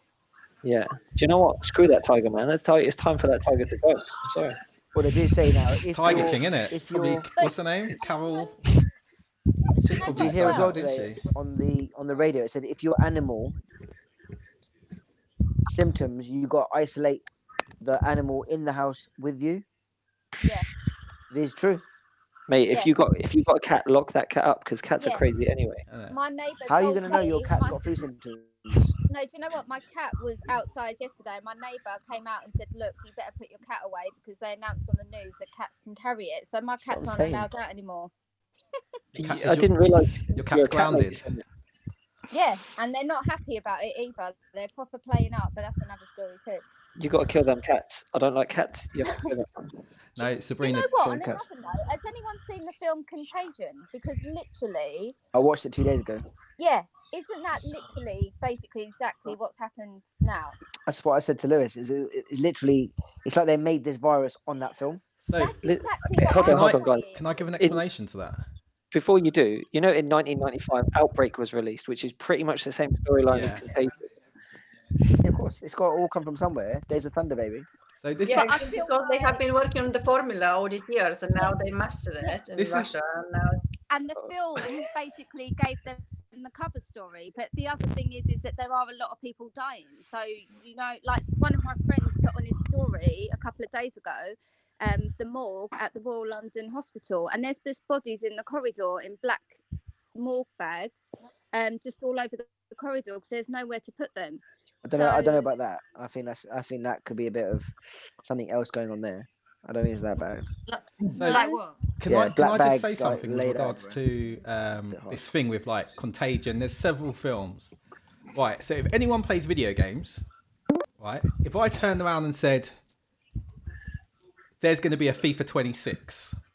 Yeah. Do you know what? Screw that tiger, man. That's ti- it's time for that tiger to go. I'm sorry. Well, they do say now. If Tiger you're- King, innit? If Probably, you're, what's her name? Carol. She did you hear as well today on the on the radio? It said if your animal symptoms, you got to isolate the animal in the house with you. Yeah. This is true. Mate, if Yeah. you got if you got a cat, lock that cat up because cats Yeah. are crazy anyway. My neighbour. How are you told gonna know your me- cat's my- got flu symptoms? No, do you know what? My cat was outside yesterday. My neighbour came out and said, "Look, you better put your cat away because they announced on the news that cats can carry it." So my That's cats aren't saying. allowed out anymore. Cat- I your- didn't realize Your cat's a cat grounded. Sonia. Yeah, and they're not happy about it either. They're proper playing up, but that's another story too. You got to kill them cats. I don't like cats. You have to kill them. *laughs* No, You Sabrina. know what? John On another note, has anyone seen the film Contagion? Because literally, I watched it two days ago. yeah, isn't that literally basically exactly what's happened now? That's what I said to Lewis. Is it, it's literally it's like they made this virus on that film. So That's exactly okay, what hold on, hold on, guys. can I give an explanation to that? Before you do, you know, in 1995, Outbreak was released, which is pretty much the same storyline Yeah. as Contagion. Yeah, of course, it's got to all come from somewhere. There's a thunder baby. So this Yeah, I feel because they have been working on the formula all these years, and now they mastered it in This is- Russia. And now it's and the film *laughs* basically gave them the cover story. But the other thing is, is that there are a lot of people dying. So you know, like one of my friends put on his story a couple of days ago, um, the morgue at the Royal London Hospital, and there's just bodies in the corridor in black morgue bags, um, just all over the, the corridor because there's nowhere to put them. I don't know. I don't know about that. I think that's. I think that could be a bit of something else going on there. I don't think it's that bad. So Like what? can Yeah, I can I just say something with laid out regards to um, this thing with like Contagion? There's several films. Right. So if anyone plays video games, right, if I turned around and said there's going to be a FIFA 26.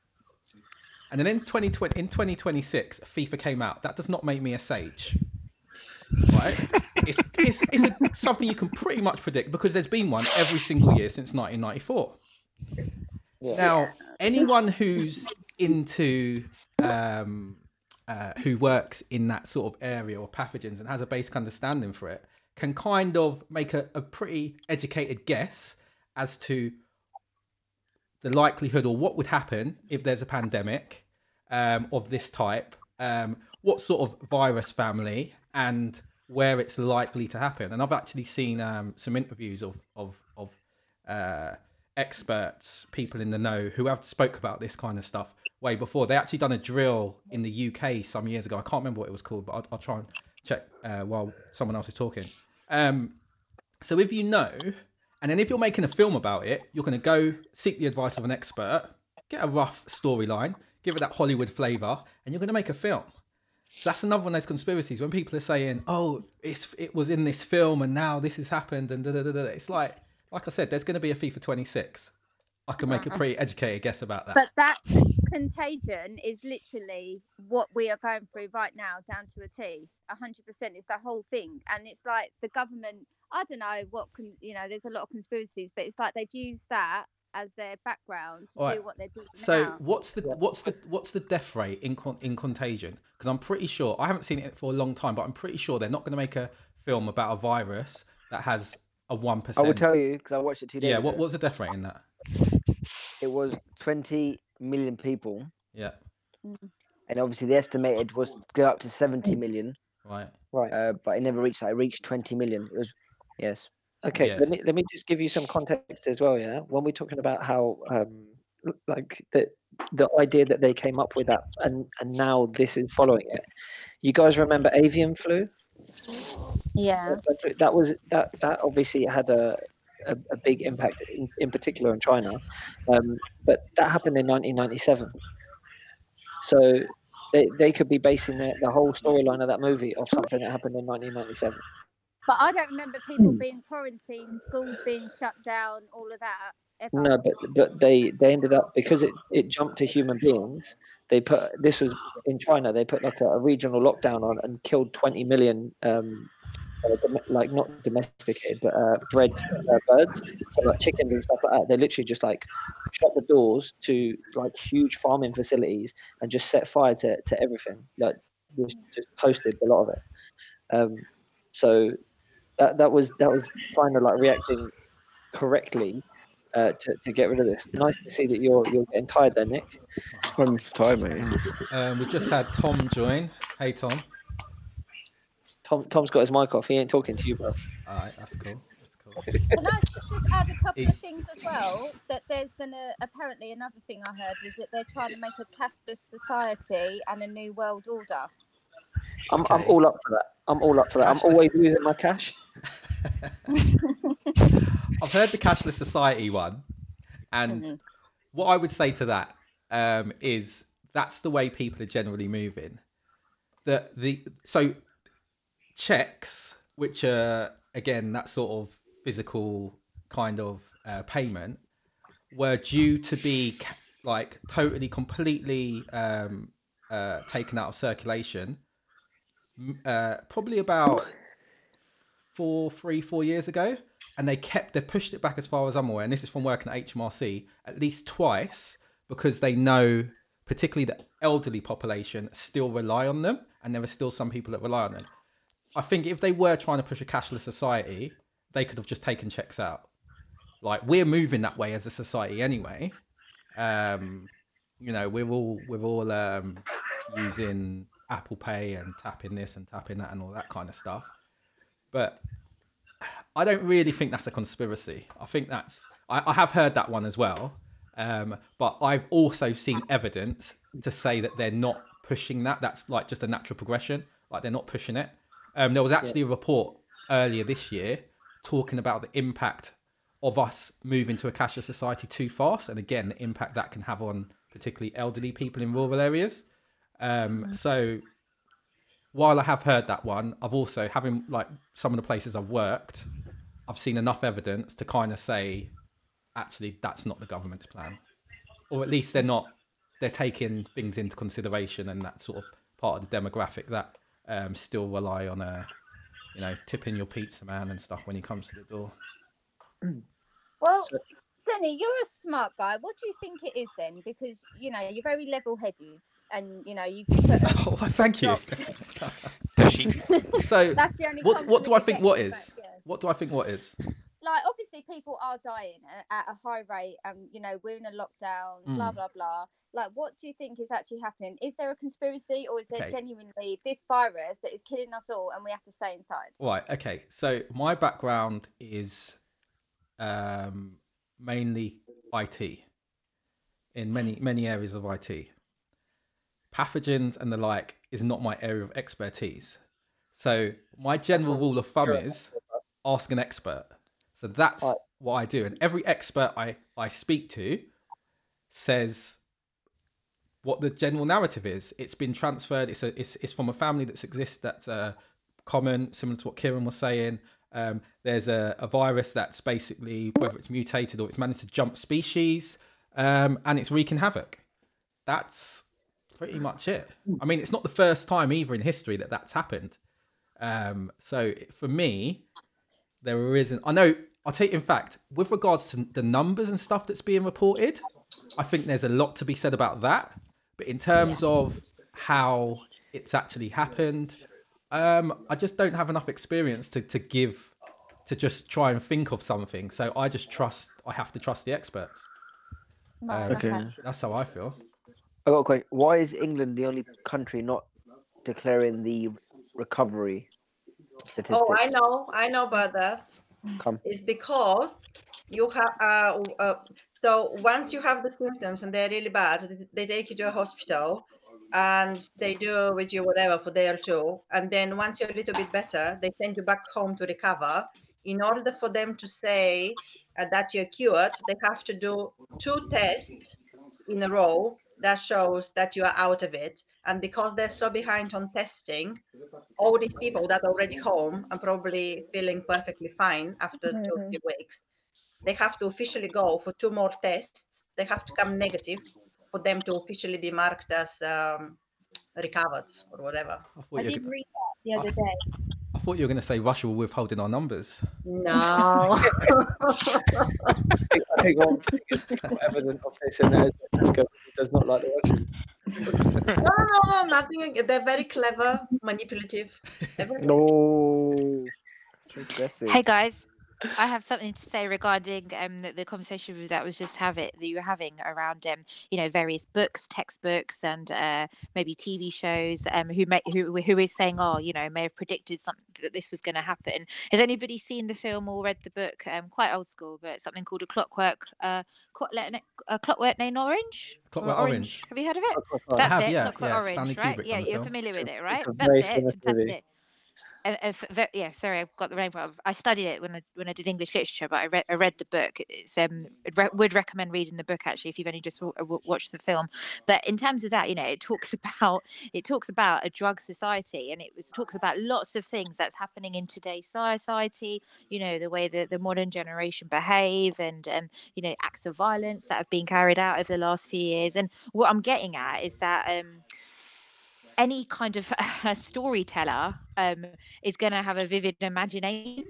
And then in 2020, in 2026, FIFA came out. That does not make me a sage, right? It's it's, it's a, something you can pretty much predict because there's been one every single year since 1994. Yeah. Now, anyone who's into um, uh, who works in that sort of area or pathogens and has a basic understanding for it can kind of make a, a pretty educated guess as to the likelihood or what would happen if there's a pandemic um, of this type, um, what sort of virus family, and where it's likely to happen. And I've actually seen um, some interviews of of of uh, experts, people in the know, who have spoke about this kind of stuff way before. They actually done a drill in the UK some years ago. I can't remember what it was called, but I'll, I'll try and check uh, while someone else is talking. Um, so if you know, and then if you're making a film about it, you're going to go seek the advice of an expert, get a rough storyline, give it that Hollywood flavor, and you're going to make a film. So that's another one of those conspiracies when people are saying, "Oh, it's it was in this film and now this has happened," and da da da da. It's like, like I said, there's going to be a FIFA 26. I can make a pretty educated guess about that. But that contagion is literally what we are going through right now, down to a T. hundred percent. It's that whole thing, and it's like the government. I don't know what can you know. There's a lot of conspiracies, but it's like they've used that as their background to Alright, do what they're doing So now. what's the what's the what's the death rate in in Contagion? Because I'm pretty sure I haven't seen it for a long time, but I'm pretty sure they're not going to make a film about a virus that has a one I will tell you because I watched it two days Yeah, ago. what was the death rate in that? It was 20 million people, Yeah, and obviously the estimated was go up to 70 million, right. Right. uh, but it never reached that. It reached 20 million. It was yes. Okay, Yeah. let me let me just give you some context as well. Yeah, when we're talking about how um l- like the the idea that they came up with that and and now this is following it. You guys remember avian flu? Yeah. That- That was that that obviously had a a, a big impact in, in particular in China, um, but that happened in 1997. So they, they could be basing the, the whole storyline of that movie off something that happened in 1997. But I don't remember people being quarantined, schools being shut down, all of that. Ever. No, but but they they ended up because it it jumped to human beings. They put this was in China. They put like a, a regional lockdown on and killed twenty million, um, uh, dom- like not domesticated but uh, bred uh, birds, so like chickens and stuff like that. They literally just like shut the doors to like huge farming facilities and just set fire to, to everything. Like just, just posted a lot of it. Um, so that that was that was kind of like reacting correctly uh, to, to get rid of this. Nice to see that you're you're getting tired there, Nick. I'm tired, mate. Um, we've just had Tom join. Hey Tom. Tom Tom's got his mic off. He ain't talking to you, bro. All right, that's cool. That's cool. *laughs* Can I just add a couple of *laughs* things as well? That there's gonna apparently another thing I heard was that they're trying to make a cashless society and a new world order. I'm I'm all up for that. I'm all up for that. I'm always losing my cash. *laughs* I've heard the cashless society one, and Mhm. what I would say to that um, is that's the way people are generally moving. The the so checks, which are again that sort of physical kind of uh, payment, were due to be ca- like totally, completely um, uh, taken out of circulation. Uh, probably about four, three, four years ago, and they kept they pushed it back as far as I'm aware. And this is from working at HMRC at least twice because they know, particularly the elderly population, still rely on them, and there are still some people that rely on them. I think if they were trying to push a cashless society, they could have just taken checks out. Like we're moving that way as a society anyway. Um, you know, we're all we're all um, using Apple Pay and tapping this and tapping that and all that kind of stuff. But I don't really think that's a conspiracy. I think that's I, I have heard that one as well. Um, but I've also seen evidence to say that they're not pushing that. That's like just a natural progression. Like they're not pushing it. Um, there was actually a report earlier this year talking about the impact of us moving to a cashless society too fast, and again, the impact that can have on particularly elderly people in rural areas. Um, so while I have heard that one, I've also having like some of the places I've worked, I've seen enough evidence to kind of say, actually, that's not the government's plan, or at least they're not. They're taking things into consideration, and that sort of part of the demographic that um, still rely on a, you know, tipping your pizza man and stuff when he comes to the door. Well, Denny, you're a smart guy. What do you think it is then? Because you know you're very level-headed, and you know you've put. *laughs* Oh, thank you. *laughs* So, That's the only. what what do I think? you're What but, yeah. What do I think? What is? Like obviously people are dying at a high rate, and you know we're in a lockdown. Blah Mm. blah blah. Like, what do you think is actually happening? Is there a conspiracy, or is there Okay. genuinely this virus that is killing us all, and we have to stay inside? Right. Okay. So my background is um, mainly IT in many many areas of IT. Pathogens and the like is not my area of expertise. So my general rule of thumb is ask an expert. So that's what I do, and every expert I I speak to says what the general narrative is. It's been transferred. It's a it's, it's from a family that's exists that's uh, common, similar to what Kieran was saying. Um, there's a, a virus that's basically whether it's mutated or it's managed to jump species, um, and it's wreaking havoc. That's pretty much it. I mean, it's not the first time either in history that that's happened. Um, so for me, there isn't. I know. I'll you. In fact, with regards to the numbers and stuff that's being reported, I think there's a lot to be said about that. But in terms of how it's actually happened, um, I just don't have enough experience to, to give to just try and think of something. So I just trust. I have to trust the experts. Right, Um, Okay. That's how I feel. I got a question. Why is England the only country not declaring the recovery statistics? Oh, I know, I know about that. Come. It's because you have uh, uh, so once you have the symptoms and they're really bad, they- they take you to a hospital and they do with you whatever for day or two, and then once you're a little bit better, they send you back home to recover. In order for them to say uh, that you're cured, they have to do two tests in a row that shows that you are out of it. And because they're so behind on testing, all these people that are already home and probably feeling perfectly fine after two Mhm. three weeks, they have to officially go for two more tests. They have to come negative for them to officially be marked as um, recovered or whatever. I thought, I you did were, read that the other day. I thought you were going to say Russia were withholding our numbers. No. I think one thing of this, and that is does not like the Russians. no, no, no, nothing. They're very clever, manipulative. everything. No. So. Hey guys, I have something to say regarding um the, the conversation that was just having that you were having around um you know various books, textbooks, and uh maybe TV shows um who may who who is saying oh you know may have predicted something that this was going to happen. Has anybody seen the film or read the book? Um, quite old school, but something called a Clockwork uh Clockwork, a Clockwork Named Orange. Or Clockwork Orange. Have you heard of it? Right. That's have, it. yeah, Clockwork yeah, Orange, Stanley right? Kubrick Yeah, you're film. familiar with it, right? That's it. famous movie. Fantastic. A, a f- ve- yeah, sorry, I've got the name wrong. I studied it when I when I did English literature, but I read I read the book. It's um I'd re- would recommend reading the book actually if you've only just w- w- watched the film. But in terms of that, you know, it talks *laughs* about it talks about a drug society, and it was talks about lots of things that's happening in today's society. You know, the way that the modern generation behave, and um, you know, acts of violence that have been carried out over the last few years. And what I'm getting at is that um any kind of *laughs* storyteller um, is going to have a vivid imagination.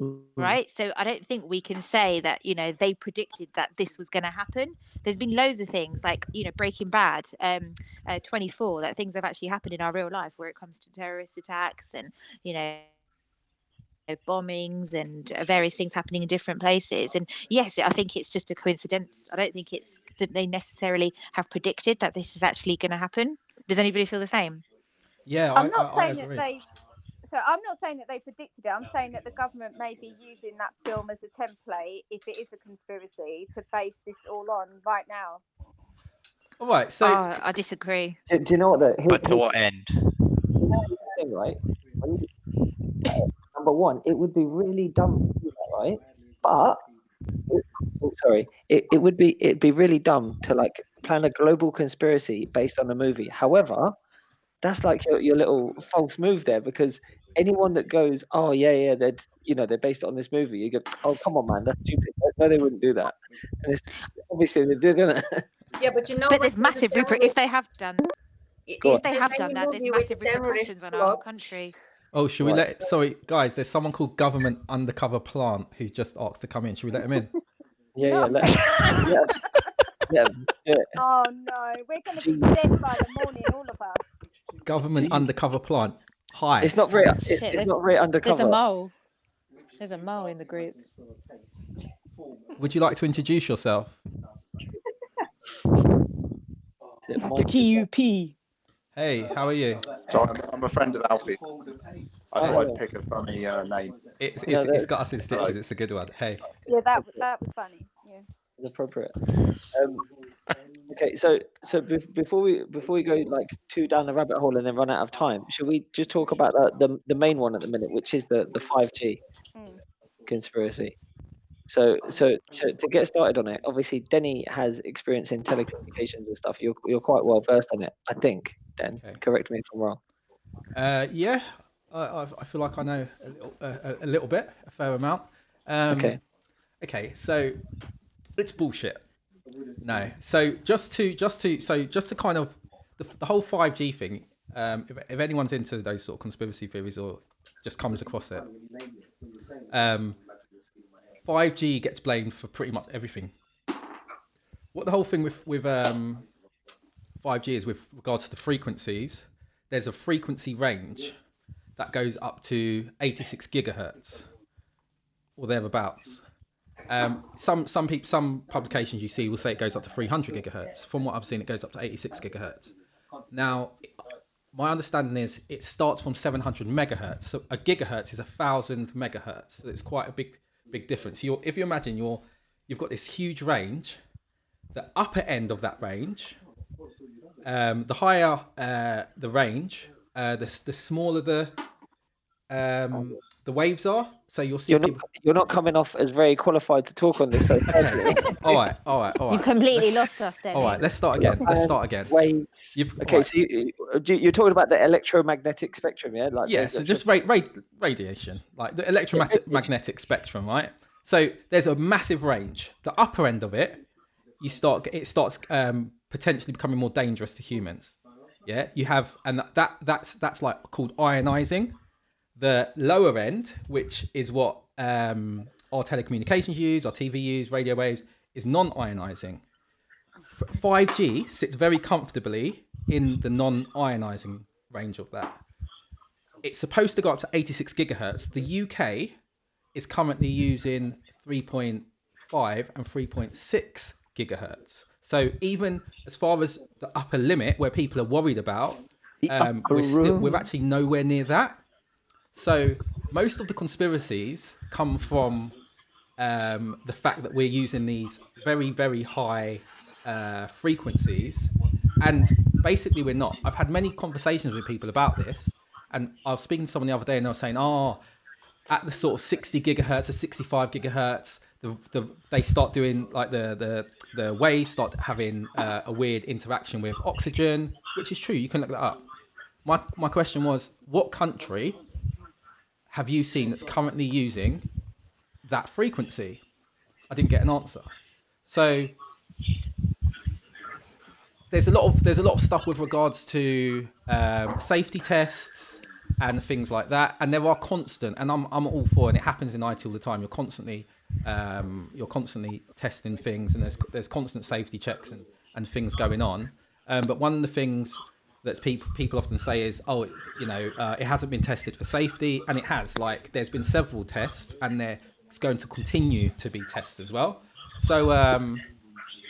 Mm. right? So i don't think we can say that you know they predicted that this was going to happen. There's been loads of things like you know breaking bad um uh, 24 that things have actually happened in our real life where it comes to terrorist attacks and you know bombings and uh, various things happening in different places. And yes i think it's just a coincidence. I don't think it's that they necessarily have predicted that this is actually going to happen does anybody feel the same Yeah, I'm I, not I, I saying that they. So I'm not saying that they predicted it. I'm saying that the government may be using that film as a template, if it is a conspiracy, to base this all on right now. All right, so oh, i disagree Do, do you know what? The, here- But to here's what end? thing, right? When you- number one, it would be really dumb to do that, right? But oh, sorry, it, it would be it'd be really dumb to like plan a global conspiracy based on a movie. However, that's like your, your little false move there because anyone that goes, oh yeah, yeah, they're you know they're based on this movie, you go, oh come on, man, that's stupid. No, they wouldn't do that. And it's obviously they did, isn't it? Yeah, but you know. but there's massive the reper- if they have done if if they have done that there's massive repercussions on our whole country oh, should we Right. let? Sorry, guys. There's someone called Government Undercover Plant who just asked to come in. Should we let him in? Yeah, yeah, let, *laughs* yeah, yeah, do it. Oh no, we're going to be dead by the morning, all of us. Government Jeez. Undercover Plant. Hi. It's not very, it's, Shit, it's there's- not very there's a mole there's a mole in the group Would you like to introduce yourself? *laughs* It might- gup Hey, how are you? So I'm, I'm a friend of Alfie. I Oh, thought. I'd pick a funny uh, name. It's, it's, No, it's that- got us in stitches. It's a good one. Hey. Yeah, that that was funny. Yeah. Is appropriate. Um, okay, so so bef- before we before we go like two down the rabbit hole and then run out of time, should we just talk about the the, the main one at the minute, which is the the five G Mm. conspiracy. So so to, to get started on it, obviously Denny has experience in telecommunications and stuff. You're you're quite well versed on it, I think. Den, Okay. correct me if I'm wrong. Uh, yeah, I, I, I feel like I know a little, a, a little bit, a fair amount. Um, Okay. Okay, so it's bullshit. No, so just to just to so just to kind of the, the whole five G thing. Um, if, if anyone's into those sort of conspiracy theories or just comes across it, um, five G gets blamed for pretty much everything. What the whole thing with with um, 5G is with regards to the frequencies, there's a frequency range that goes up to 86 gigahertz or thereabouts. Um, some some people, some publications you see will say it goes up to 300 gigahertz. From what I've seen, it goes up to 86 gigahertz. Now, my understanding is it starts from 700 megahertz. So a gigahertz is a thousand megahertz. So it's quite a big big difference. You're, if you imagine you're you've got this huge range, the upper end of that range um, the higher uh, the range, uh, the the smaller the um, the waves are. So you'll see You're not people. you're not coming off as very qualified to talk on this. So *laughs* Okay. *laughs* all right, all right, all right. You've completely Let's- lost us, Denny. All right, let's start again. Let's start again. Waves. You've- Okay, right. so you, you- you're talking about the electromagnetic spectrum, yeah? Like Yeah, so just ra- ra- radiation, like the electromagnetic *laughs* magnetic spectrum, right? So there's a massive range. The upper end of it, you start it starts um, potentially becoming more dangerous to humans. Yeah, you have, and that, that that's that's like called ionizing. The lower end, which is what um, our telecommunications use, our TV use, radio waves, is non-ionizing. Five G sits very comfortably in the non-ionizing range of that it's supposed to go up to 86 gigahertz. The UK is currently using 3.5 and 3.6 gigahertz. So even as far as the upper limit, where people are worried about, um, we're still we're actually nowhere near that. So most of the conspiracies come from um, the fact that we're using these very very high uh, frequencies, and basically we're not. I've had many conversations with people about this, And I was speaking to someone the other day, and they were saying, "Oh, at the sort of 60 gigahertz or 65 gigahertz, the, the they start doing like the the the waves start having uh, a weird interaction with oxygen, which is true. You can look that up. My my question was, what country have you seen that's currently using that frequency? I didn't get an answer. So there's a lot of there's a lot of stuff with regards to um, safety tests and things like that, and there are constant, and I'm I'm all for, and it happens in IT all the time. You're constantly um, you're constantly testing things, and there's there's constant safety checks and, and things going on. Um, but one of the things that people people often say is, oh, you know, uh, it hasn't been tested for safety, and it has. Like, there's been several tests, and there's going to continue to be tests as well. So, um,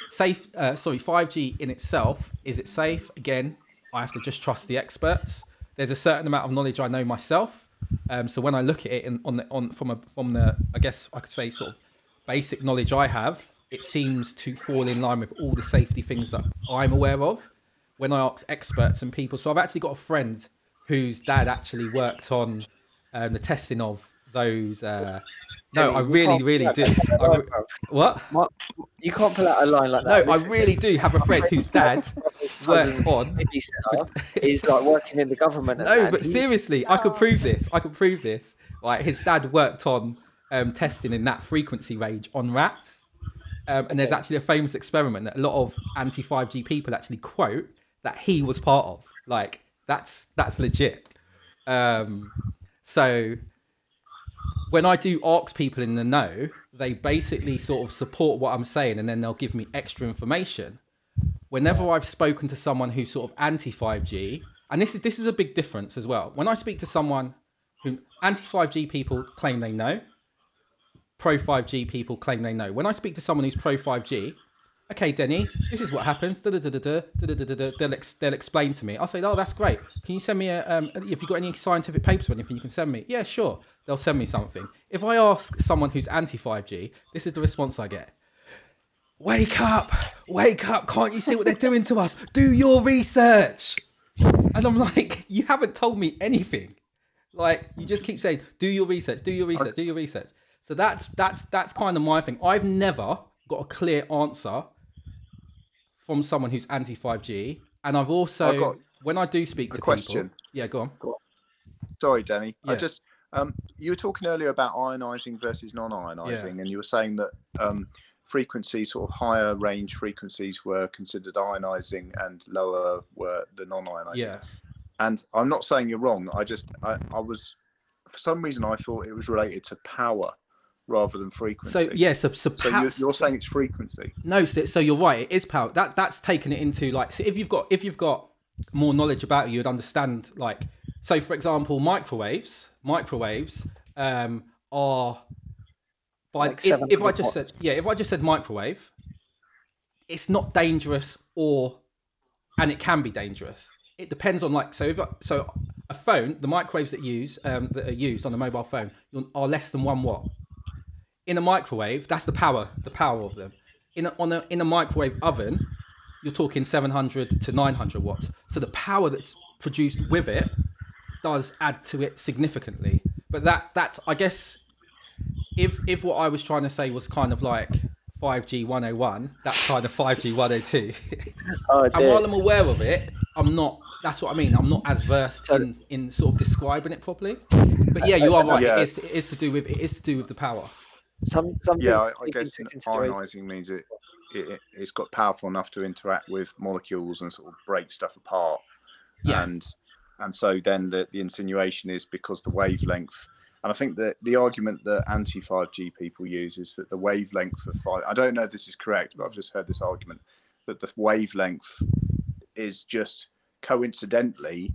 safe. Uh, sorry, 5G in itself is it safe? Again, I have to just trust the experts. There's a certain amount of knowledge I know myself. Um, so when I look at it in, on the on from a, from the I guess I could say sort of basic knowledge I have, it seems to fall in line with all the safety things that I'm aware of. When I ask experts and people, so I've actually got a friend whose dad actually worked on um, the testing of those. Uh, no, I really, really do. I what? You can't pull out a line like that. No. I really do have a friend whose dad worked on. He's *laughs* like working in the government. No, but seriously, I could prove this. I could prove this. Like his dad worked on um, testing in that frequency range on rats, um, and there's actually a famous experiment that a lot of anti five G people actually quote that he was part of. Like that's that's legit. Um, so when I do ask people in the know, they basically sort of support what I'm saying, and then they'll give me extra information whenever I've spoken to someone who's sort of anti 5G, and this is this is a big difference as well. When I speak to someone who anti 5G people claim they know, pro 5G people claim they know. When I speak to someone who's pro 5G, okay, Denny, this is what happens. They'll, ex- they'll explain to me. I'll say, oh, that's great. Can you send me a, um, if you've got any scientific papers or anything you can send me? Yeah, sure. They'll send me something. If I ask someone who's anti 5G, this is the response I get. Wake up! Wake up! Can't you see what they're doing to us? Do your research! And I'm like, you haven't told me anything. Like, you just keep saying, do your research, do your research, do your research. So that's that's that's kind of my thing. I've never got a clear answer from someone who's anti 5G. And I've also I've when I do speak to question. people. Yeah, go on. Go on. Sorry, Danny. I just um, you were talking earlier about ionizing versus non-ionizing, and you were saying that um, frequencies, sort of higher range frequencies, were considered ionizing, and lower were the non-ionizing. Yeah. And I'm not saying you're wrong. I just I, I was for some reason I thought it was related to power rather than frequency. So yeah, so, so, So you're, you're saying it's frequency. No, so, so you're right. It is power. That that's taken it into like. So if you've got if you've got more knowledge about it, you'd understand. Like, so for example, microwaves. Microwaves um, are by Like if, if I 700 just said yeah, if I just said microwave, it's not dangerous or, and it can be dangerous. It depends on like so if so a phone, the microwaves that use um, that are used on a mobile phone are less than one watt in a microwave, that's the power, the power of them. In a, on a in a microwave oven, you're talking 700 to 900 watts. So the power that's produced with it does add to it significantly. But that that's I guess if if what I was trying to say was kind of like 5G 101, that's kind of 5G 102. *laughs* Oh, and while I'm aware of it, I'm not. That's what I mean. I'm not as versed in, in sort of describing it properly. But yeah, you are right. Yeah. It, is, it is to do with it is to do with the power. Some something Yeah, I, I guess ionizing means it, it it- it's got powerful enough to interact with molecules and sort of break stuff apart. Yeah. And and so then the, the insinuation is because the wavelength and I think that the argument that anti 5G people use is that the wavelength of five I don't know if this is correct, but I've just heard this argument that the wavelength is just coincidentally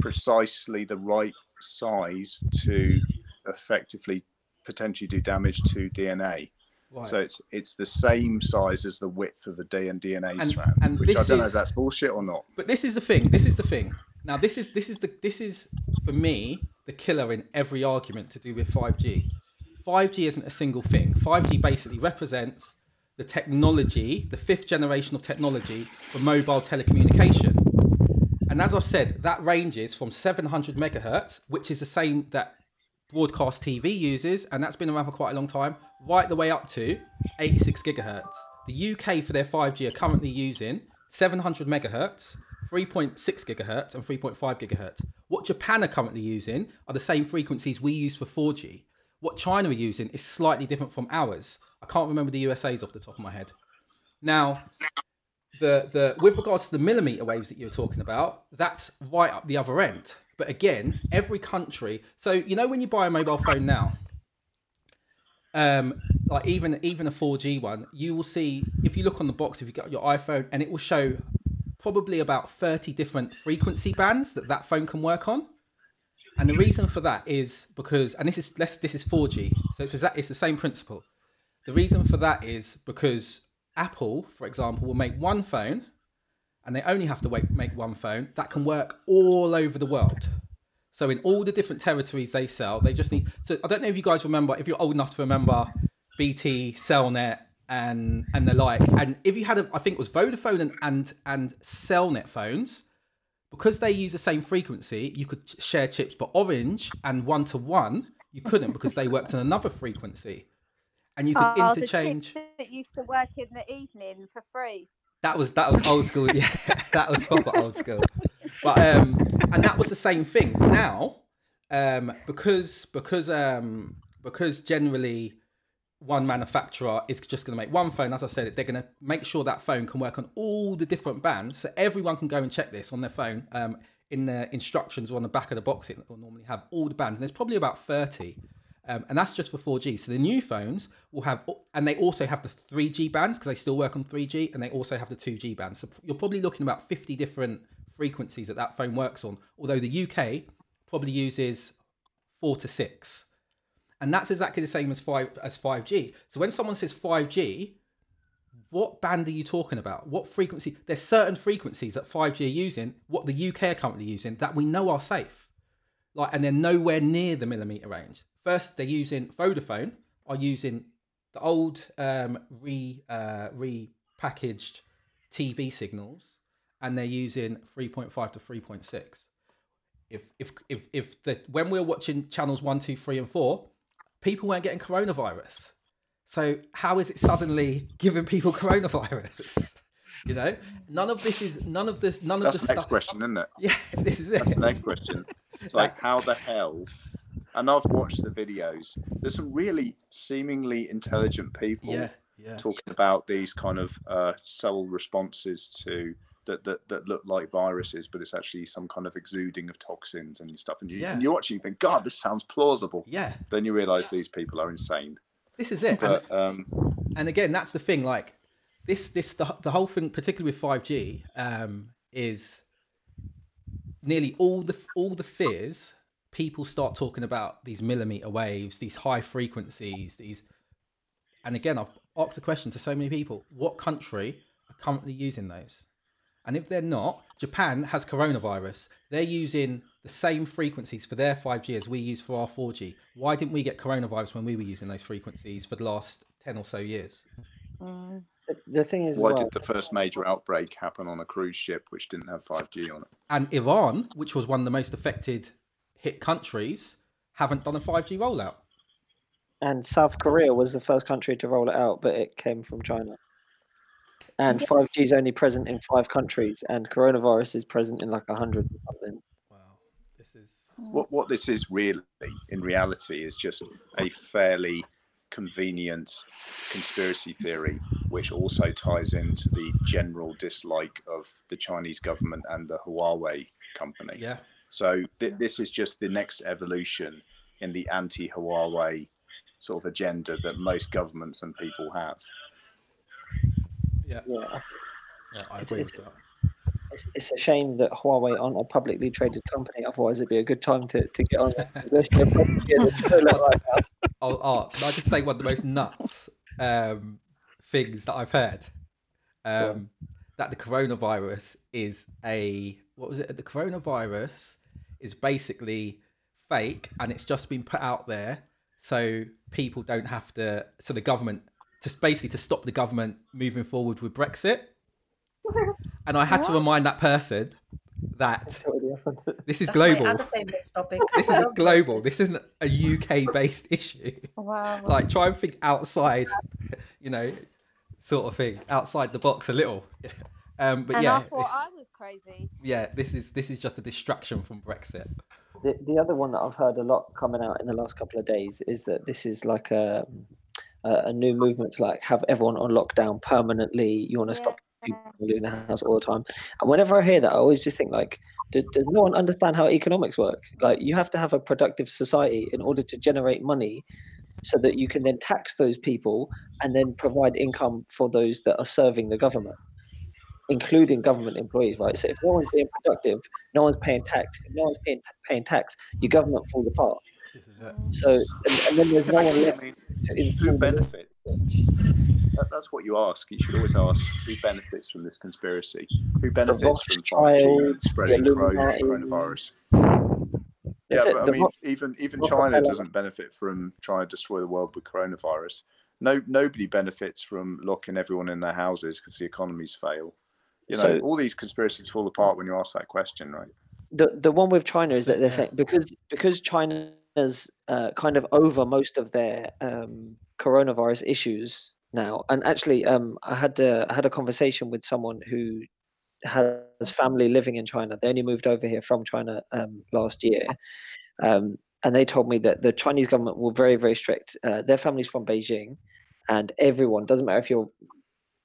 precisely the right size to effectively potentially do damage to DNA. Right. So it's it's the same size as the width of the D and DNA And- strand, and which I don't know if that's bullshit or not. But this is the thing. This is the thing. Now this is this is the this is for me the killer in every argument to do with 5G. 5G isn't a single thing. 5G basically represents the technology, the fifth generation of technology for mobile telecommunication. And as I've said, that ranges from 700 megahertz, which is the same that broadcast TV uses, and that's been around for quite a long time, right the way up to 86 gigahertz. The UK for their 5G are currently using 700 megahertz, 3.6 gigahertz, and 3.5 gigahertz. What Japan are currently using are the same frequencies we use for 4G. What China are using is slightly different from ours. I can't remember the USA's off the top of my head. Now, the the with regards to the millimeter waves that you're talking about, that's right up the other end. But again, every country. So you know when you buy a mobile phone now, um, like even even a 4G one, you will see if you look on the box if you got your iPhone, and it will show probably about 30 different frequency bands that that phone can work on. And the reason for that is because, and this is less, this is 4G, so it's exact, it's the same principle. The reason for that is because Apple, for example, will make one phone, and they only have to wait, make one phone that can work all over the world. So in all the different territories they sell, they just need. So I don't know if you guys remember, if you're old enough to remember, BT, Cellnet, and and the like. And if you had, a, I think it was Vodafone and and and Cellnet phones, because they use the same frequency, you could share chips. But Orange and One to One, you couldn't because they worked on another frequency, and you could Oh, the interchange. chips that used to work in the evening for free. That was that was old school. Yeah, *laughs* that was proper old school. But um, and that was the same thing. Now, um, because because um because generally one manufacturer is just going to make one phone. As I said, they're going to make sure that phone can work on all the different bands, so everyone can go and check this on their phone. Um, in the instructions or on the back of the box, it will normally have all the bands, and there's probably about thirty. Um, and that's just for 4G. So the new phones will have, and they also have the 3G bands because they still work on 3G, and they also have the 2G bands. So you're probably looking about 50 different frequencies that that phone works on. Although the UK probably uses four to six, and that's exactly the same as five as 5G. So when someone says 5G, what band are you talking about? What frequency? There's certain frequencies that 5G are using, what the UK are currently using, that we know are safe. Like, and they're nowhere near the millimeter range. First, they're using Vodafone are using the old um, re uh, repackaged TV signals, and they're using 3.5 to 3.6. If if if if the when we were watching channels one, two, three, and four, people weren't getting coronavirus. So how is it suddenly giving people *laughs* coronavirus? You know, none of this is none of this none That's of the the next stuff. question, isn't it? *laughs* Yeah, this is it. That's the next question. It's like how the hell? And I've watched the videos. There's some really seemingly intelligent people Yeah, yeah. talking about these kind of uh, cell responses to that, that that look like viruses, but it's actually some kind of exuding of toxins and stuff. And you Yeah. and you're watching, you think, God, this sounds plausible. Yeah, Then you realise these people are insane. this is it. And, um, and again, that's the thing. Like this, this the, the whole thing, particularly with five G, um, is nearly all the all the fears. People start talking about these millimeter waves, these high frequencies, these. And again, I've asked the question to so many people: What country are currently using those? And if they're not, Japan has coronavirus. They're using the same frequencies for their 5G as we use for our 4G. Why didn't we get coronavirus when we were using those frequencies for the last 10 or so years? The, the thing is, why well, did the first major outbreak happen on a cruise ship which didn't have 5G on it? And Iran, which was one of the most affected hit countries, haven't done a 5G rollout. and South Korea was the first country to roll it out, but it came from China. And 5G is only present in five countries, and coronavirus is present in like a hundred or something. Wow, this is What what this is really, in reality, is just a fairly convenient conspiracy theory, which also ties into the general dislike of the Chinese government and the Huawei company. yeah, So th- this is just the next evolution in the anti-Huawei sort of agenda that most governments and people have. yeah, Yeah, yeah. I agree it's- with that. it's, it's a shame that Huawei aren't a publicly traded company. Otherwise, it'd be a good time to, to get on it. 'cause they're still probably in the toilet right now. Oh, can I just say one of the most nuts um, things that I've heard? Um, that the coronavirus is a what was it? The coronavirus is basically fake, and it's just been put out there so people don't have to. So the government, just basically to stop the government moving forward with Brexit. *laughs* And I had to remind that person that It's already happened. this is That's global. other favorite *laughs* topic. This is global. This isn't a UK based *laughs* issue. Wow. Like try and think outside, you know, sort of thing, outside the box a little. Um, but and yeah, I thought I was crazy. yeah, this is this is just a distraction from Brexit. The, the other one that I've heard a lot coming out in the last couple of days is that this is like a a, a new movement to like have everyone on lockdown permanently. You want to stop people from leaving the house all the time. And whenever I hear that, I always just think like, do, does no one understand how economics work? Like, you have to have a productive society in order to generate money, so that you can then tax those people and then provide income for those that are serving the government. Including government employees, right? So if no one's being productive, no one's paying tax. If no one's paying, paying tax, your government falls apart. This is it. So and, and then there's no one left I mean, to who benefits? That, that's what you ask. You should always ask who benefits from this conspiracy. Who benefits from 5G Rothschilds, the spreading coronavirus? Yeah, but I mean, even even China doesn't benefit from trying to destroy the world with coronavirus. No, nobody benefits from locking everyone in their houses because the economies fail. You know, So- all these conspiracies fall apart when you ask that question, right? the the one with China is that they're saying because because China's uh, kind of over most of their um, coronavirus issues now, and actually, um, I had a, I had a conversation with someone who has family living in China. They only moved over here from China um, last year, um, and they told me that the Chinese government were very very strict. Uh, their family's from Beijing, and everyone doesn't matter if you're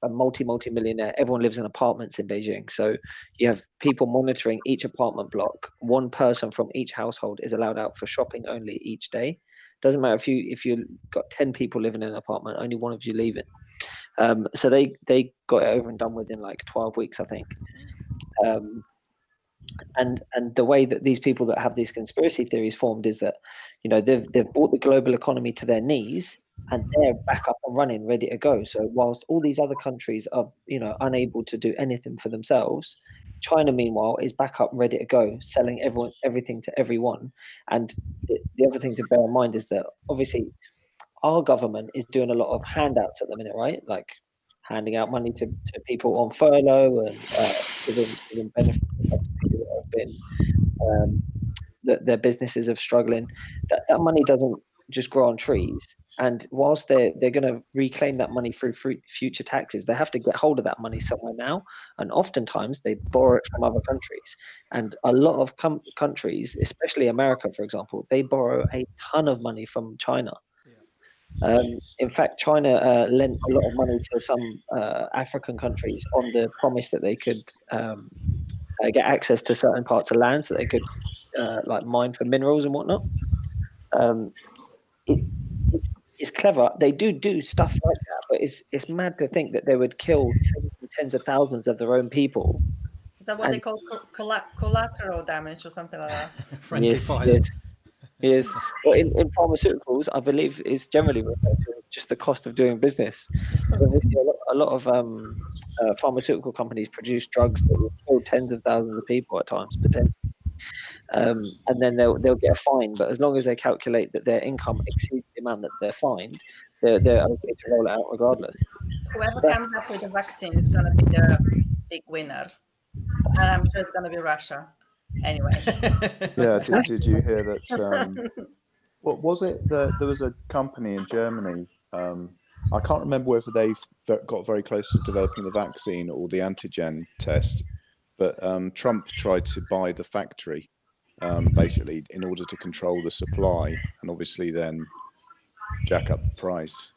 a multi multi millionaire. Everyone lives in apartments in Beijing, so you have people monitoring each apartment block. One person from each household is allowed out for shopping only each day. Doesn't matter if you if you got ten people living in an apartment, only one of you leaving. Um, so they they got it over and done with in like twelve weeks, I think. Um, and and the way that these people that have these conspiracy theories formed is that you know they've they've brought the global economy to their knees and they're back up and running ready to go so whilst all these other countries are you know unable to do anything for themselves china meanwhile is back up ready to go selling everyone everything to everyone and the, the other thing to bear in mind is that obviously our government is doing a lot of handouts at the minute right like handing out money to, to people on furlough and uh, giving, giving benefits to people that have been um, that their businesses are struggling. That that money doesn't just grow on trees. And whilst they're they're going to reclaim that money through future taxes, they have to get hold of that money somewhere now. And oftentimes they borrow it from other countries. And a lot of com- countries, especially America, for example, they borrow a ton of money from China. Um, in fact, China uh, lent a lot of money to some uh, African countries on the promise that they could um, uh, get access to certain parts of land, so they could uh, like mine for minerals and whatnot. Um, it, it's, it's clever. They do do stuff like that, but it's it's mad to think that they would kill tens and tens of thousands of their own people. Is that what they call co- collateral damage or something like that? *laughs* Friendly yes, fire. yes, yes. *laughs* Well, in, in pharmaceuticals, I believe it's generally referred to as just the cost of doing business. A lot, a lot of um, uh, pharmaceutical companies produce drugs that will kill tens of thousands of people at times, potentially. Um, and then they'll they'll get a fine, but as long as they calculate that their income exceeds the amount that they're fined, they're they're okay to roll it out regardless. Whoever But- comes up with the vaccine is going to be the big winner. And I'm sure it's going to be Russia. Anyway. *laughs* Yeah, did, did you hear that? Um, *laughs* what was it? that there was a company in Germany. Um, I can't remember whether they've got very close to developing the vaccine or the antigen test, but um, Trump tried to buy the factory um, basically in order to control the supply and obviously then jack up the price.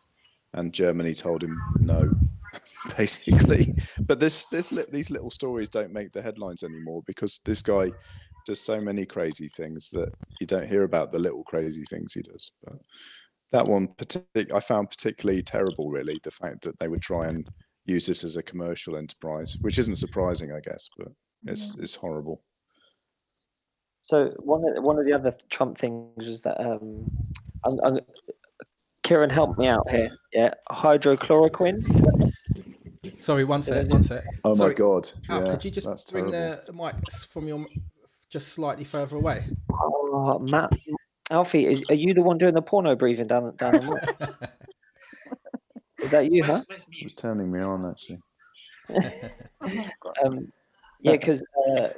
And Germany told him no, *laughs* basically. But this, this, these little stories don't make the headlines anymore because this guy does so many crazy things that you don't hear about the little crazy things he does. But that one, partic- I found particularly terrible. Really, the fact that they would try and use this as a commercial enterprise, which isn't surprising, I guess, but it's it's horrible. So one of one of the other Trump things was that um, I'm, I'm, Kieran, help me out here. Yeah, hydrochloroquine. Sorry, one sec, one sec. Oh Sorry, my god! Alf, yeah, could you just bring terrible. the mics from your just slightly further away? Oh, Matt, Alfie, is, are you the one doing the porno breathing down down the mic? *laughs* Is that you, huh? It was turning me on actually. *laughs* Um, yeah, because uh,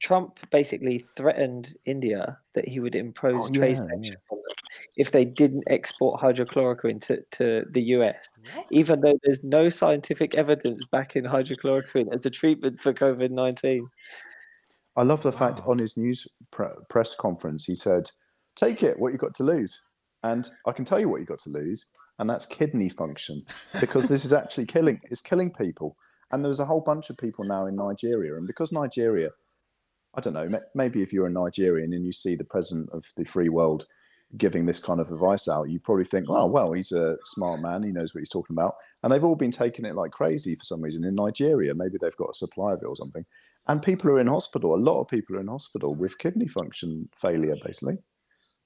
Trump basically threatened India that he would impose Oh, trade yeah, sanctions on them if they didn't export hydrochloroquine to, to the US, What? even though there's no scientific evidence backing hydrochloroquine as a treatment for COVID 19. I love the fact on his news pre- press conference he said, "Take it, what you've got to lose," and I can tell you what you've got to lose, and that's kidney function, because this is *laughs* actually killing it's killing people. And there's a whole bunch of people now in Nigeria, and because Nigeria, I don't know, maybe if you're a Nigerian and you see the president of the free world giving this kind of advice out, you probably think, "Oh, well, he's a smart man. He knows what he's talking about." And they've all been taking it like crazy for some reason in Nigeria. Maybe they've got a supply of it or something. And people are in hospital. A lot of people are in hospital with kidney function failure, basically.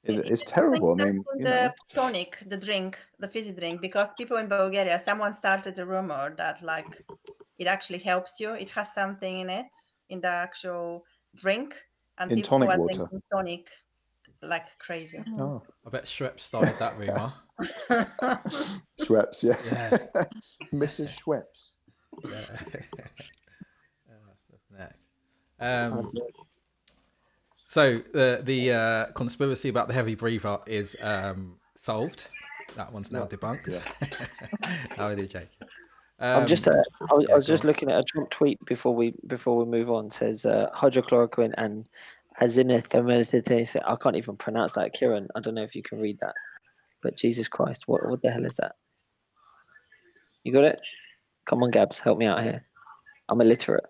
It, It- it's terrible. I mean, you know, the tonic, the drink, the fizzy drink, because people in Bulgaria, someone started a rumor that like it actually helps you. It has something in it in the actual drink, and In people tonic are water. drinking tonic like crazy. oh, I bet Schweppes started that rumor. *laughs* Schweppes, yeah. Yeah. *laughs* Mrs. Schweppes. Yeah. Oh, flipping heck. um, so the the uh, conspiracy about the heavy breather is um, solved. That one's now debunked. *laughs* How are they joking? I'm just, Um, uh, I was, yeah, I was just on. looking at a Trump tweet before we before we move on. It says uh, hydrochloroquine and azimuthine. I can't even pronounce that, Kieran. I don't know if you can read that, but Jesus Christ, what what the hell is that? You got it? Come on, Gabs, help me out here. I'm illiterate.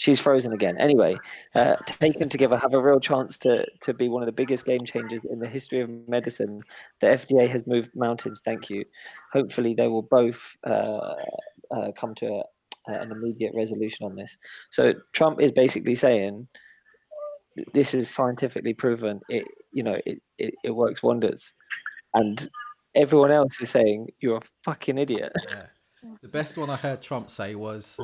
She's frozen again. Anyway, uh, taken together, have a real chance to to be one of the biggest game changers in the history of medicine. The FDA has moved mountains. Thank you. Hopefully, they will both uh, uh, come to a, an immediate resolution on this. So Trump is basically saying this is scientifically proven. It you know it, it, it works wonders, and everyone else is saying you're a fucking idiot. Yeah. The best one I heard Trump say was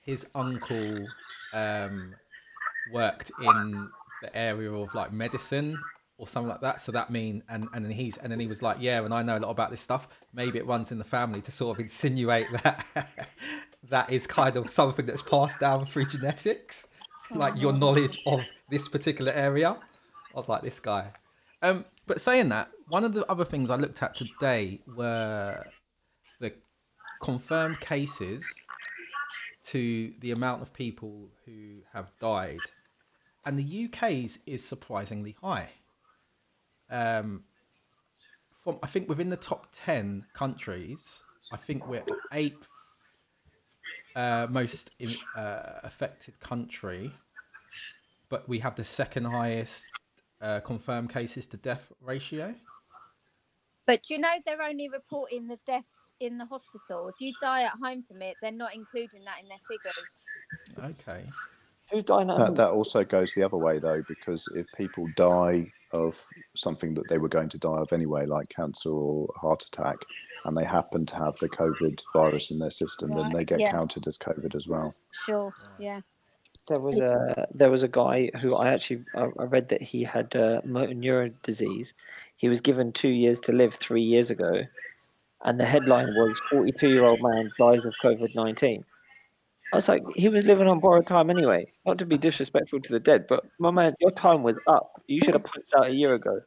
his uncle um, worked in the area of like medicine or something like that. So that mean and and then he's and then he was like, yeah, and I know a lot about this stuff. Maybe it runs in the family to sort of insinuate *laughs* that that is kind of something that's passed down through genetics, like your knowledge of this particular area. I was like, this guy. Um, but saying that, one of the other things I looked at today were the confirmed cases to the amount of people who have died, and the UK's is surprisingly high. Um, from I think within the top ten countries, I think we're eighth uh, most uh, affected country, but we have the second highest uh, confirmed cases to death ratio. But do you know they're only reporting the deaths in the hospital? If you die at home from it, they're not including that in their figures. Okay. Who's dying at That, home? that also goes the other way, though, because if people die of something that they were going to die of anyway, like cancer or heart attack, and they happen to have the COVID virus in their system, then they get yeah. counted as COVID as well. Sure. Yeah. There was a there was a guy who I actually I I read that he had uh, motor neuron disease. He was given two years to live three years ago, and the headline was "42 year old man dies of COVID 19." I was like, he was living on borrowed time anyway. Not to be disrespectful to the dead, but my man, your time was up. You should have punched out a year ago.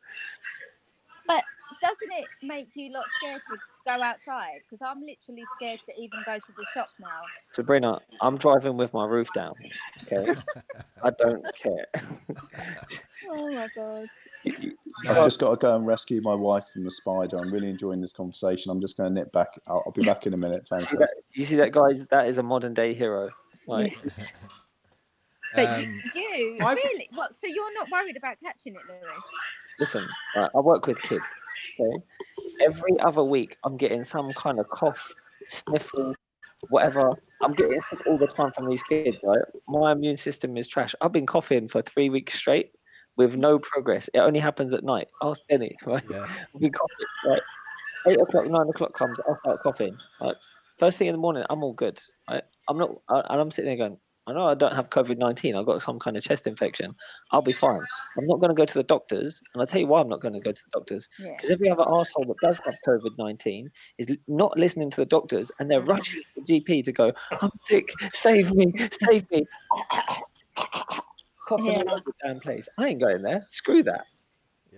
But doesn't it make you lot scared to go outside? Because I'm literally scared to even go to the shop now. Sabrina, I'm driving with my roof down. Okay, *laughs* I don't care. *laughs* Oh my god. I've just got to go and rescue my wife from the spider. I'm really enjoying this conversation. I'm just going to nip back. I'll, I'll be back in a minute. Thanks. See that, you see that, guys? That is a modern day hero. Like, *laughs* But Um, you, you really? What? So you're not worried about catching it, Lewis? listen, right, I work with kids. Okay, every other week I'm getting some kind of cough, sniffle, whatever. I'm getting sick all the time from these kids. Right, my immune system is trash. I've been coughing for three weeks straight with no progress. It only happens at night. Ask Denny. *laughs* Right, yeah. I've been coughing. Right, eight o'clock, nine o'clock comes, I'll start coughing. Right, first thing in the morning, I'm all good. Right, I'm not, I, and I'm sitting there going. I know I don't have COVID 19. I've got some kind of chest infection. I'll be fine. I'm not going to go to the doctors. And I'll tell you why I'm not going to go to the doctors. Yeah. Because every other asshole that does have COVID 19 is not listening to the doctors and they're rushing to the GP to go, I'm sick, save me, save me. coughing Yeah. all over the damn place. I ain't going there. Screw that.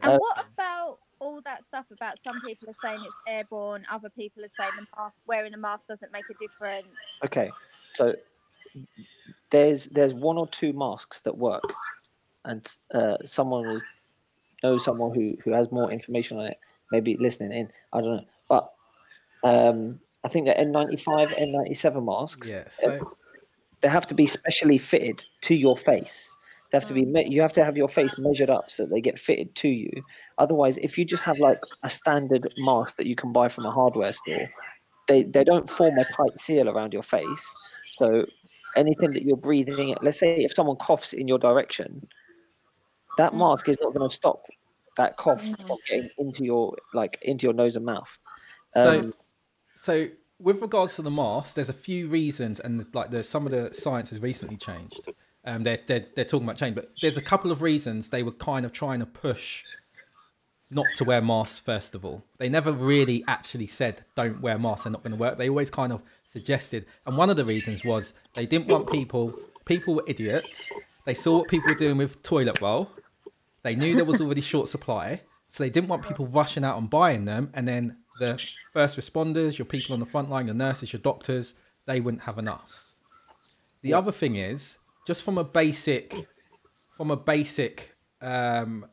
And Uh, what about all that stuff about some people are saying it's airborne, other people are saying the mask wearing a mask doesn't make a difference. Okay, so there's there's one or two masks that work, and uh, someone was knows someone who who has more information on it. Maybe listening in. I don't know, but um, I think the N95, N97 masks. Yeah. uh, So they have to be specially fitted to your face. They have to be. Me- you have to have your face measured up so that they get fitted to you. Otherwise, if you just have like a standard mask that you can buy from a hardware store, they they don't form a tight seal around your face. So anything that you're breathing, let's say if someone coughs in your direction, that mask is not going to stop that cough from getting into your like into your nose and mouth. So, Um, so with regards to the mask, there's a few reasons, and like there's some of the science has recently changed. Um, they're, they're they're talking about change, but there's a couple of reasons they were kind of trying to push not to wear masks. First of all, they never really actually said don't wear masks; they're not going to work. They always kind of suggested, and one of the reasons was they didn't want people. People were idiots. They saw what people were doing with toilet roll. They knew there was already short supply, so they didn't want people rushing out and buying them. And then the first responders, your people on the front line, your nurses, your doctors, they wouldn't have enough. The other thing is, just from a basic, from a basic um,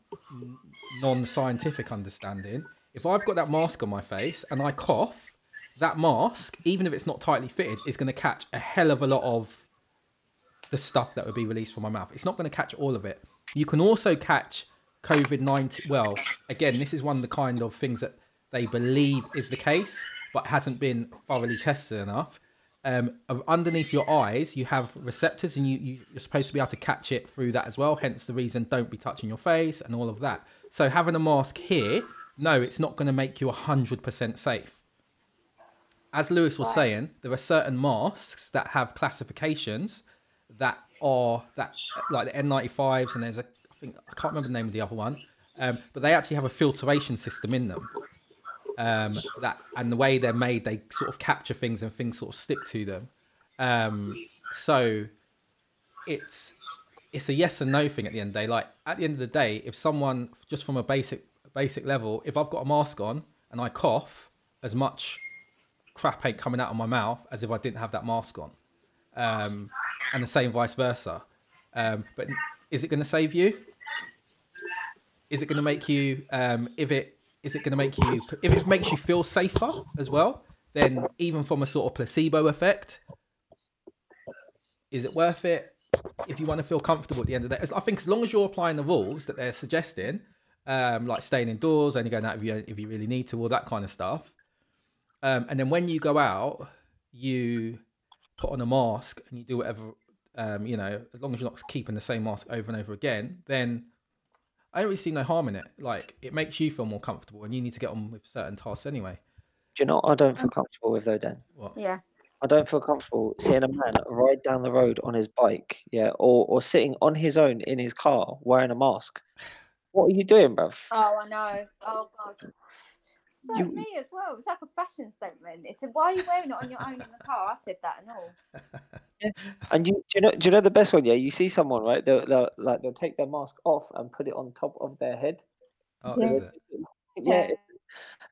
non-scientific understanding, if I've got that mask on my face and I cough, that mask, even if it's not tightly fitted, is going to catch a hell of a lot of the stuff that would be released from my mouth. It's not going to catch all of it. You can also catch COVID 19. Well, again, this is one of the kind of things that they believe is the case, but hasn't been thoroughly tested enough. Um, underneath your eyes, you have receptors, and you, you, you're supposed to be able to catch it through that as well. Hence the reason don't be touching your face and all of that. So having a mask here, no, it's not going to make you 100% safe as Lewis was saying, there are certain masks that have classifications that are that like the N95s, and there's a I think I can't remember the name of the other one, um, but they actually have a filtration system in them. Um, that and the way they're made, they sort of capture things and things sort of stick to them. Um, so it's it's a yes and no thing at the end of the day. Like at the end of the day, if someone just from a basic basic level, if I've got a mask on and I cough, as much crap ain't coming out of my mouth as if I didn't have that mask on. Um, and the same vice versa. Um, but is it going to save you? Is it going to make you, um, if it, is it going to make you, if it makes you feel safer as well, then even from a sort of placebo effect, is it worth it? If you want to feel comfortable at the end of As- I think as long as you're applying the rules that they're suggesting, um, like staying indoors, only going out if you if you really need to, all that kind of stuff, um, and then when you go out, you put on a mask and you do whatever, um, you know, as long as you're not keeping the same mask over and over again, then I don't really see no harm in it. Like it makes you feel more comfortable, and you need to get on with certain tasks anyway. do you know what I don't feel um, comfortable with though, Dan? What? Yeah. I don't feel comfortable seeing a man ride down the road on his bike, yeah, or or sitting on his own in his car wearing a mask. What are you doing, bruv? Oh, I know. Oh God. It's like You- me as well. It's like a fashion statement. It's a, why are you wearing it on your own in the car? I said that and all. Yeah. And you do you know do you know the best one? Yeah, you see someone right, they'll, they'll like they'll take their mask off and put it on top of their head. Oh, Yeah. is it? *laughs* Yeah,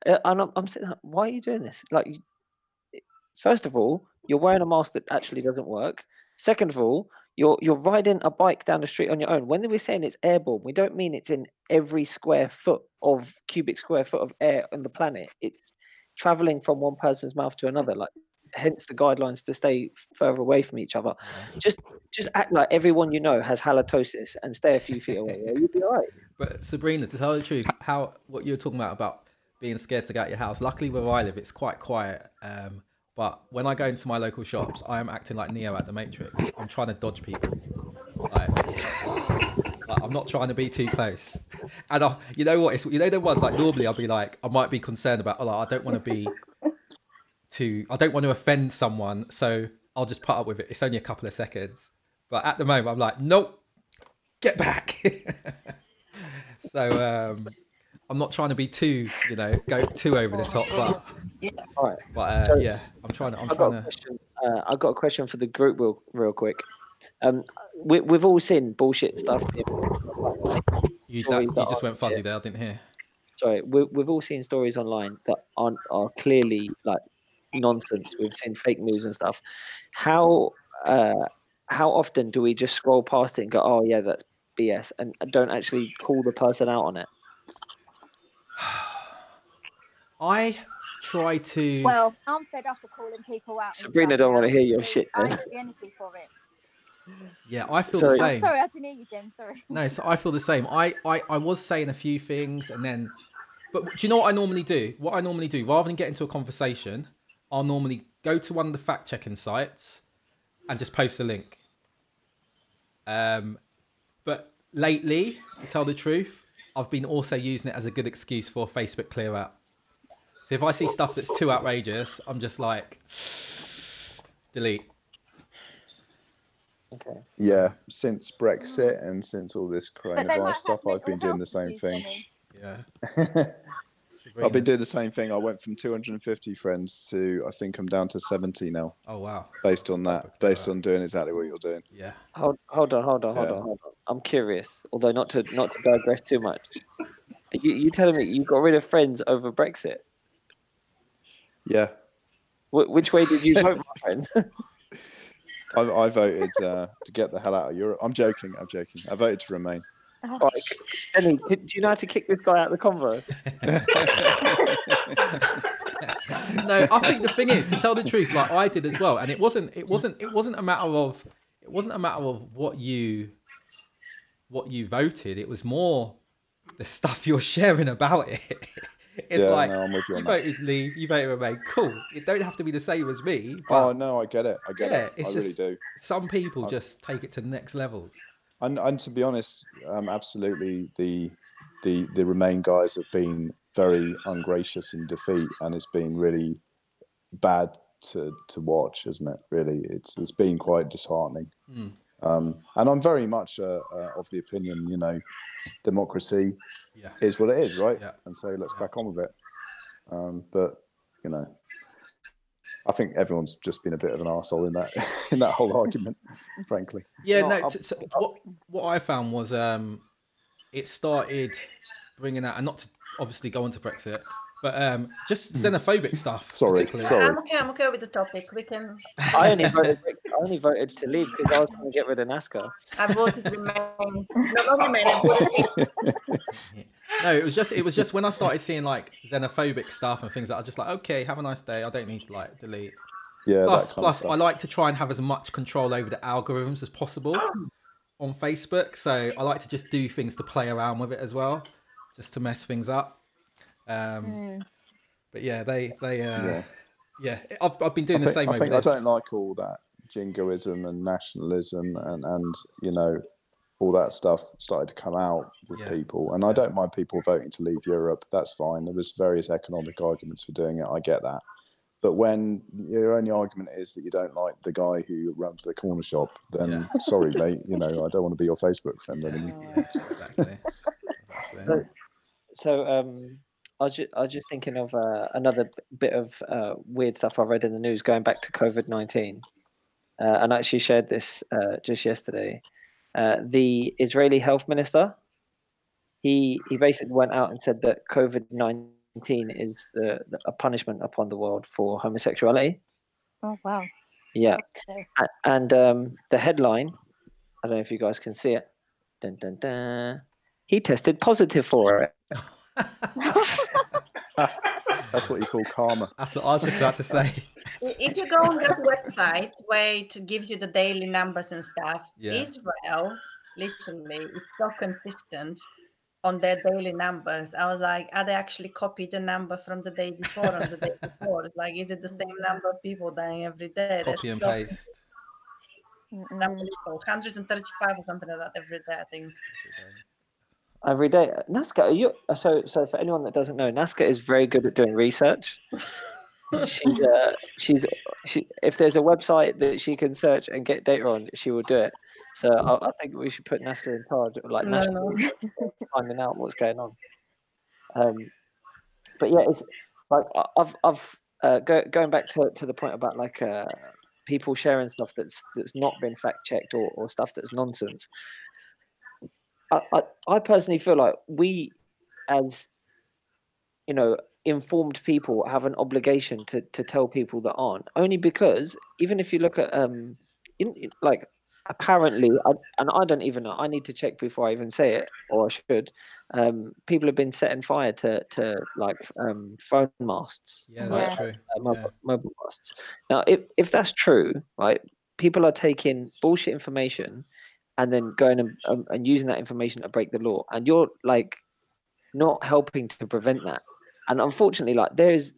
uh, and I'm, I'm sitting. there, Why are you doing this? Like, you- first of all, you're wearing a mask that actually doesn't work. Second of all, you're you're riding a bike down the street on your own. When we're saying it's airborne, we don't mean it's in every square foot of cubic square foot of air on the planet. It's traveling from one person's mouth to another. Like, hence the guidelines to stay further away from each other. Just just act like everyone you know has halitosis and stay a few feet away. Yeah, you'll be all right. *laughs* But Sabrina, to tell the truth, how what you were talking about about being scared to get out your house. Luckily, where I live, it's quite quiet. Um, but when I go into my local shops, I am acting like Neo at the Matrix. I'm trying to dodge people. Like, like, I'm not trying to be too close. And I, you know what? It's you know the ones like normally I'll be like I might be concerned about. Oh, like, I don't want to be too. I don't want to offend someone, so I'll just put up with it. It's only a couple of seconds. But at the moment, I'm like, nope, get back. *laughs* so um, I'm not trying to be too, you know, go too over the top, but right. but uh, So- yeah, I'm trying to. I'm I've got trying a to. question. Uh, I've got a question for the group real, real quick. Um, we, we've all seen bullshit stuff. You, that, you just went fuzzy there. I didn't hear. Sorry, we, we've all seen stories online that aren't are clearly like nonsense. We've seen fake news and stuff. How uh, how often do we just scroll past it and go, "Oh yeah, that's BS," and don't actually call the person out on it? I try to. Well, I'm fed up of calling people out. Sabrina don't wanna hear your because shit I then. don't get the energy for it. yeah, I feel Sorry. the same. sorry, I didn't hear you, Jen. Sorry. No, so I feel the same. I, I, I was saying a few things and then, but do you know what I normally do? What I normally do, rather than get into a conversation, I'll normally go to one of the fact checking sites and just post a link. Um, but lately, to tell the truth, I've been also using it as a good excuse for Facebook clear out. So if I see stuff that's too *laughs* outrageous, I'm just like, delete. Okay. Yeah, since Brexit and since all this *laughs* But they might coronavirus stuff, I've been doing the same thing. Yeah. *laughs* I've been doing the same thing. I went from 250 friends to I think I'm down to 70 now, Oh wow. based on that, based on doing exactly what you're doing. Yeah. Hold hold on, hold on, hold Yeah. on, hold on. I'm curious, although not to not to digress too much. You you telling me you got rid of friends over Brexit? Yeah, Wh- which way did you vote, my friend? *laughs* I, I voted uh, to get the hell out of Europe. I'm joking. I'm joking. I voted to remain. Right, c- Jenny, do you know how to kick this guy out of the convo? *laughs* no, I think the thing is to tell the truth, like I did as well, and it wasn't, it wasn't, it wasn't a matter of, it wasn't a matter of what you, what you voted. It was more the stuff you're sharing about it. *laughs* It's yeah, like no, you you voted leave, you voted remain. Cool. It don't have to be the same as me, Oh no, I get it. I get Yeah, it. it's I really do. some people I- just take it to the next levels. And, and to be honest, um, absolutely, the the the Remain guys have been very ungracious in defeat, and it's been really bad to to watch, isn't it? Really, it's it's been quite disheartening. Mm. Um, and I'm very much uh, uh, of the opinion, you know, democracy Yeah. is what it is, right? Yeah. And so let's Yeah. crack on with it. Um, but you know, I think everyone's just been a bit of an asshole in that *laughs* in that whole *laughs* argument, frankly. Yeah, No, no. I'll- t- so what what I found was um, it started bringing out, and not to obviously go into Brexit, but um, just xenophobic stuff. Hmm. Sorry, sorry. I'm okay. I'm okay with the topic. We can. I only voted. I only voted to leave because I was going to get rid of Nazca. I voted remain. No, not remain. I voted *laughs* No, it was just it was just when I started seeing like xenophobic stuff and things that I was just like, okay, have a nice day. I don't need to like delete. Yeah, Plus, that kind plus, of I like to try and have as much control over the algorithms as possible on Facebook. So I like to just do things to play around with it as well, just to mess things up. Um, Mm. but yeah, they they uh, Yeah. yeah, I've, I've been I doing the think, same. I over think I don't like all that jingoism and nationalism and, and you know all that stuff started to come out with Yeah. people and I don't mind people voting to leave Europe that's fine there was various economic arguments for doing it I get that but when your only argument is that you don't like the guy who runs the corner shop then Yeah. *laughs* sorry *laughs* mate you know I don't want to be your Facebook friend Yeah, anymore yeah, exactly. exactly. So, so um, I was just, I was just thinking of uh, another bit of uh, weird stuff I read in the news going back to COVID nineteen, uh, and I actually shared this uh, just yesterday. Uh, the Israeli health minister, he he basically went out and said that COVID nineteen is the, the, a punishment upon the world for homosexuality. Oh wow. Yeah, Okay. And um, the headline, I don't know if you guys can see it. Dun, dun, dun. He tested positive for it. *laughs* *laughs* that's what you call karma That's what I was just about to say. *laughs* if *laughs* you go on that website where it gives you the daily numbers and stuff, Yeah. Israel literally is so consistent on their daily numbers. I was like, are they actually copied the number from the day before on the day *laughs* before? Like, is it the same number of people dying every day? They're Copy and so paste. Unbelievable. 135 or something like that every day, I think. every day. Nazca, are you so so for anyone that doesn't know, Nazca is very good at doing research. *laughs* she's uh, she's she if there's a website that she can search and get data on, she will do it. So I, I think we should put Nazca in charge of like No, nationally finding out what's going on. Um, but yeah, it's like I've I've uh, go, going back to, to the point about like uh, people sharing stuff that's that's not been fact checked or, or stuff that's nonsense. I, I I personally feel like we, as you know, informed people have an obligation to to tell people that aren't. Only because even if you look at um, in, in- like apparently, I, and I don't even know. I need to check before I even say it, or I should. Um, people have been setting fire to to like um phone masts. Yeah, right? true. uh, mobile, Yeah. mobile masts. Now, if if that's true, right, people are taking bullshit information and then going and, um, and using that information to break the law, and you're like not helping to prevent that. And unfortunately, like there's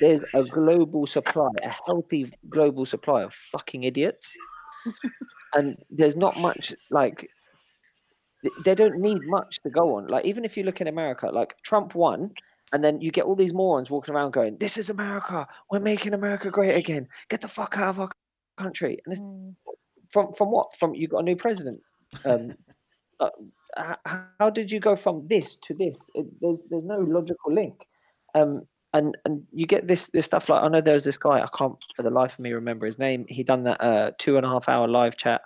there's a global supply, a healthy global supply of fucking idiots, *laughs* and there's not much like they don't need much to go on. Like even if you look in America, like Trump won, and then you get all these morons walking around going, "This is America. We're making America great again. Get the fuck out of our country." And it's Mm. from from what? From you got a new president. Um, uh, how did you go from this to this? It, there's there's no logical link. Um, and and you get this this stuff like I know there's this guy I can't for the life of me remember his name. He done that uh, two and a half hour live chat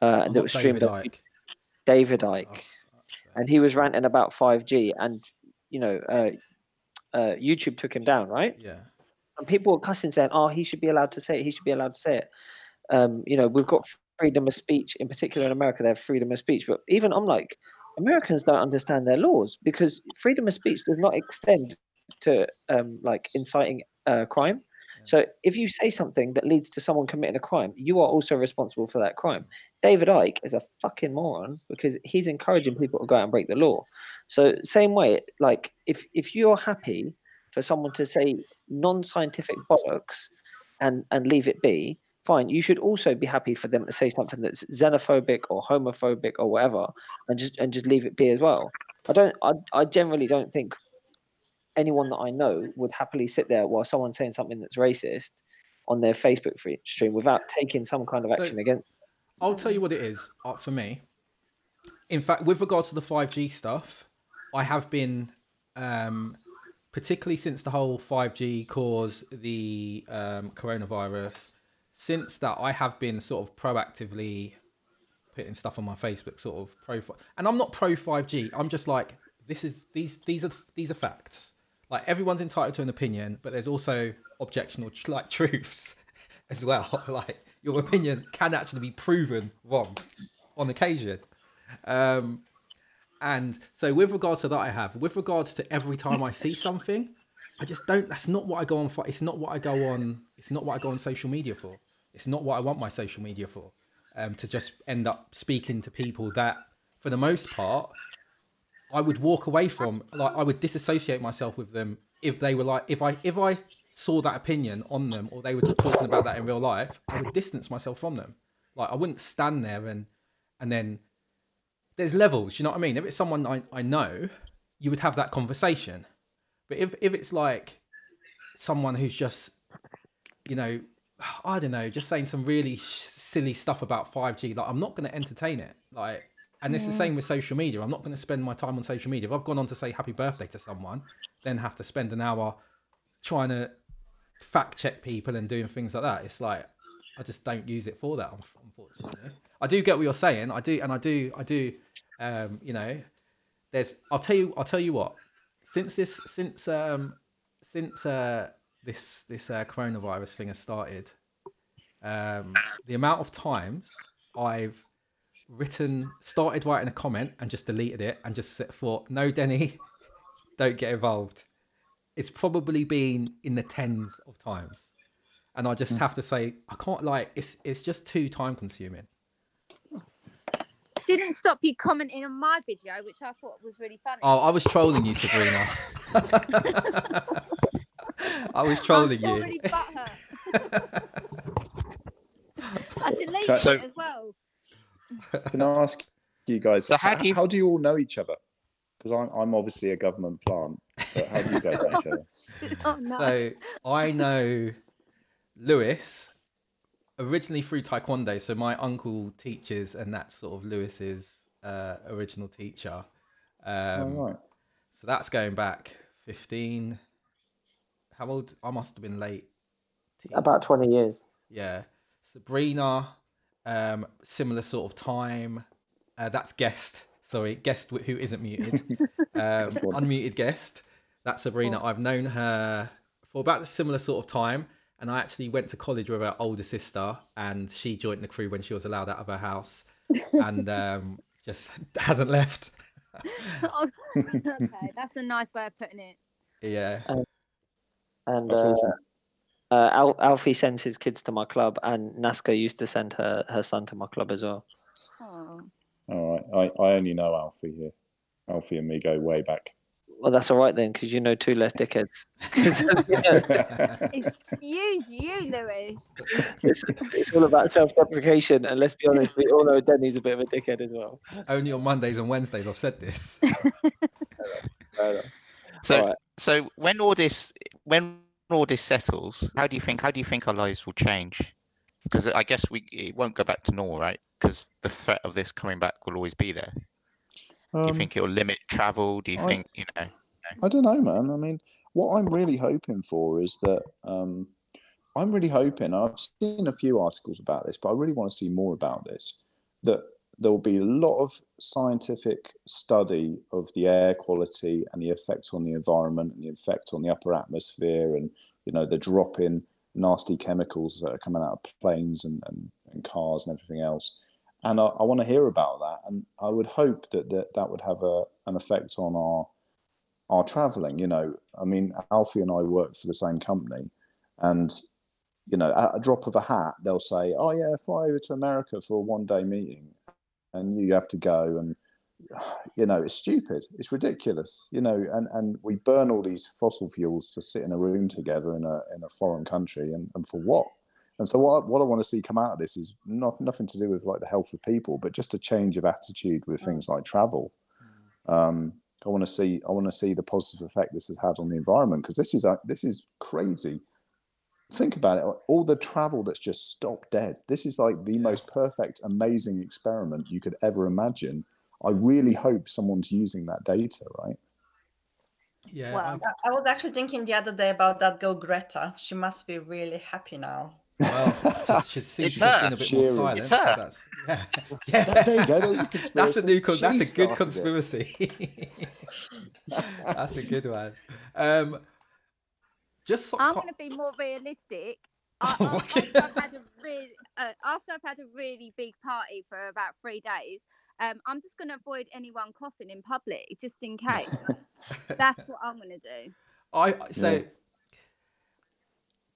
uh, Oh, and it was streamed David on Icke. David Oh, fuck's sake. and he was ranting about 5G, and you know, uh, uh, YouTube took him down, right? yeah. And people were cussing, saying, "Oh, he should be allowed to say it. He should be allowed to say it." Um, you know, we've got freedom of speech, in particular in America, they have freedom of speech. But even I'm like, Americans don't understand their laws because freedom of speech does not extend to um, like inciting uh, crime. So if you say something that leads to someone committing a crime, you are also responsible for that crime. David Icke is a fucking moron because he's encouraging people to go out and break the law. So same way, like if if you're happy for someone to say non-scientific bollocks and and leave it be, fine. You should also be happy for them to say something that's xenophobic or homophobic or whatever, and just and just leave it be as well. I don't. I I generally don't think anyone that I know would happily sit there while someone's saying something that's racist on their Facebook free- stream without taking some kind of So- action against. I'll tell you what it is uh, for me. In fact, with regards to the 5G stuff, I have been, um, particularly since the whole 5G caused the um, coronavirus, since that I have been sort of proactively putting stuff on my Facebook, sort of profile. And I'm not pro 5G. I'm just like this is these these are these are facts. Like everyone's entitled to an opinion, but there's also objectional like *laughs* truths as well. *laughs* like your opinion can actually be proven wrong on occasion. Um, and so with regards to that, I have with regards to every time I see something, I just don't. That's not what I go on for. It's not what I go on. It's not what I go on social media for. It's not what I want my social media for. Um, to just end up speaking to people that, for the most part, I would walk away from. Like I would disassociate myself with them if they were like if I if I saw that opinion on them or they were talking about that in real life, I would distance myself from them. Like I wouldn't stand there and and then there's levels. You know what I mean? If it's someone I, I know, you would have that conversation. But if if it's like someone who's just you know I don't know, just saying some really sh- silly stuff about 5G. Like, I'm not going to entertain it. Like, and it's the same with social media. I'm not going to spend my time on social media. If I've gone on to say happy birthday to someone, then have to spend an hour trying to fact check people and doing things like that. It's like I just don't use it for that. Unfortunately, I do get what you're saying. I do, and I do, I do. Um, you know, there's. I'll tell you. I'll tell you what. Since this, since um, since uh, this this uh, coronavirus thing has started, um, the amount of times I've written, started writing a comment and just deleted it and just said- thought, no, Denny, *laughs* don't get involved. It's probably been in the tens of times, and I just have to say, I can't like it's it's just too time consuming. Didn't stop you commenting on my video, which I thought was really funny. Oh, I was trolling you, Sabrina. *laughs* I was *laughs* trolling I'm you. already butthurt. *laughs* I deleted Okay. So- it as well. Can I ask you guys, So how how, do you- how do you all know each other? Because I'm, I'm obviously a government plant, but how do you guys know each other? *laughs* Oh no. So I know Lewis originally through Taekwondo. So my uncle teaches, and that's sort of Lewis's uh, original teacher. Um, All right. So that's going back 15. How old? I must have been late. teen- About twenty years. Yeah, Sabrina, um, similar sort of time. Uh, that's guest. Sorry, guest who isn't muted. *laughs* um, unmuted guest. That's Sabrina. I've known her for about a similar sort of time, and I actually went to college with her older sister, and she joined the crew when she was allowed out of her house, and *laughs* um, just *laughs* hasn't left. Oh, okay, that's a nice way of putting it. Yeah. And That's uh, awesome. uh, Al- Alfie sends his kids to my club, and Nazca used to send her her son to my club as well. Oh. All right. I, I only know Alfie here. Alfie and me go way back. Well, that's all right then, because you know two less dickheads. *laughs* Excuse you, Lewis. it's, it's all about self-deprecation, and let's be honest, we all know Denny's a bit of a dickhead as well. Only on Mondays and Wednesdays I've said this. Fair enough. So, Alright. So when all this when all this settles, how do you think how do you think our lives will change? Because I guess we it won't go back to normal, right? Because the threat of this coming back will always be there. do you Um, think it will limit travel? Do you I- think you know? I don't know, man. I mean, what I'm really hoping for is that um, I'm really hoping. I've seen a few articles about this, but I really want to see more about this. That there will be a lot of scientific study of the air quality and the effect on the environment and the effect on the upper atmosphere, and you know the drop in nasty chemicals that are coming out of planes and, and, and cars and everything else. And I, I want to hear about that, and I would hope that that, that would have a, an effect on our our traveling. You know, I mean, Alfie and I work for the same company, and you know, at a drop of a hat, they'll say, "Oh yeah, fly over to America for a one-day meeting," and you have to go, and you know, it's stupid, it's ridiculous, you know, and and we burn all these fossil fuels to sit in a room together in a in a foreign country, and and for what? And so what I, what I want to see come out of this is not, nothing to do with like the health of people, but just a change of attitude with mm. things like travel. Mm. Um, I want to see I want to see the positive effect this has had on the environment because this is a, this is crazy. Think about it. All the travel that's just stopped dead. This is like the most perfect, amazing experiment you could ever imagine. I really hope someone's using that data, right? Yeah. Well, I I was actually thinking the other day about that girl Greta. She must be really happy now. Well, *laughs* she's, she's, It's she's been a bit Cheering. more silent. It's so her. that's, yeah. *laughs* yeah. That- there you go. There's a That's a new. Con- that's a good conspiracy. *laughs* that's a good one. Um, just so, I'm going to be more realistic. *laughs* I, Oh after God. I've had a really, uh, after I've had a really big party for about three days, um, I'm just going to avoid anyone coughing in public, just in case. *laughs* That's what I'm going to do. I so Yeah.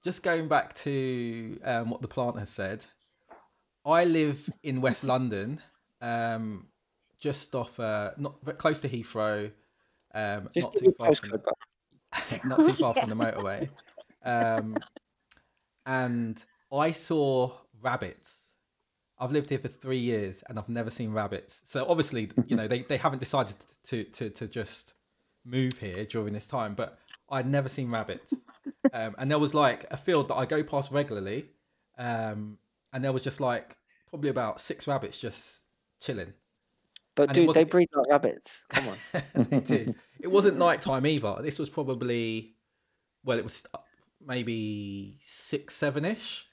just going back to um, what the plant has said. I live in West London, um, just off uh, not but close to Heathrow, um, Just not too far from postcode, bro. *laughs* not too far from the motorway. Um, and I saw rabbits. I've lived here for three years and I've never seen rabbits. So obviously, you know, they, they haven't decided to, to, to just move here during this time, but I'd never seen rabbits. Um, and there was like a field that I go past regularly. Um, and there was just like probably about six rabbits just chilling. But And dude, they breed like rabbits. Come on. *laughs* they do. It wasn't nighttime either. This was probably, well, it was maybe six, seven ish.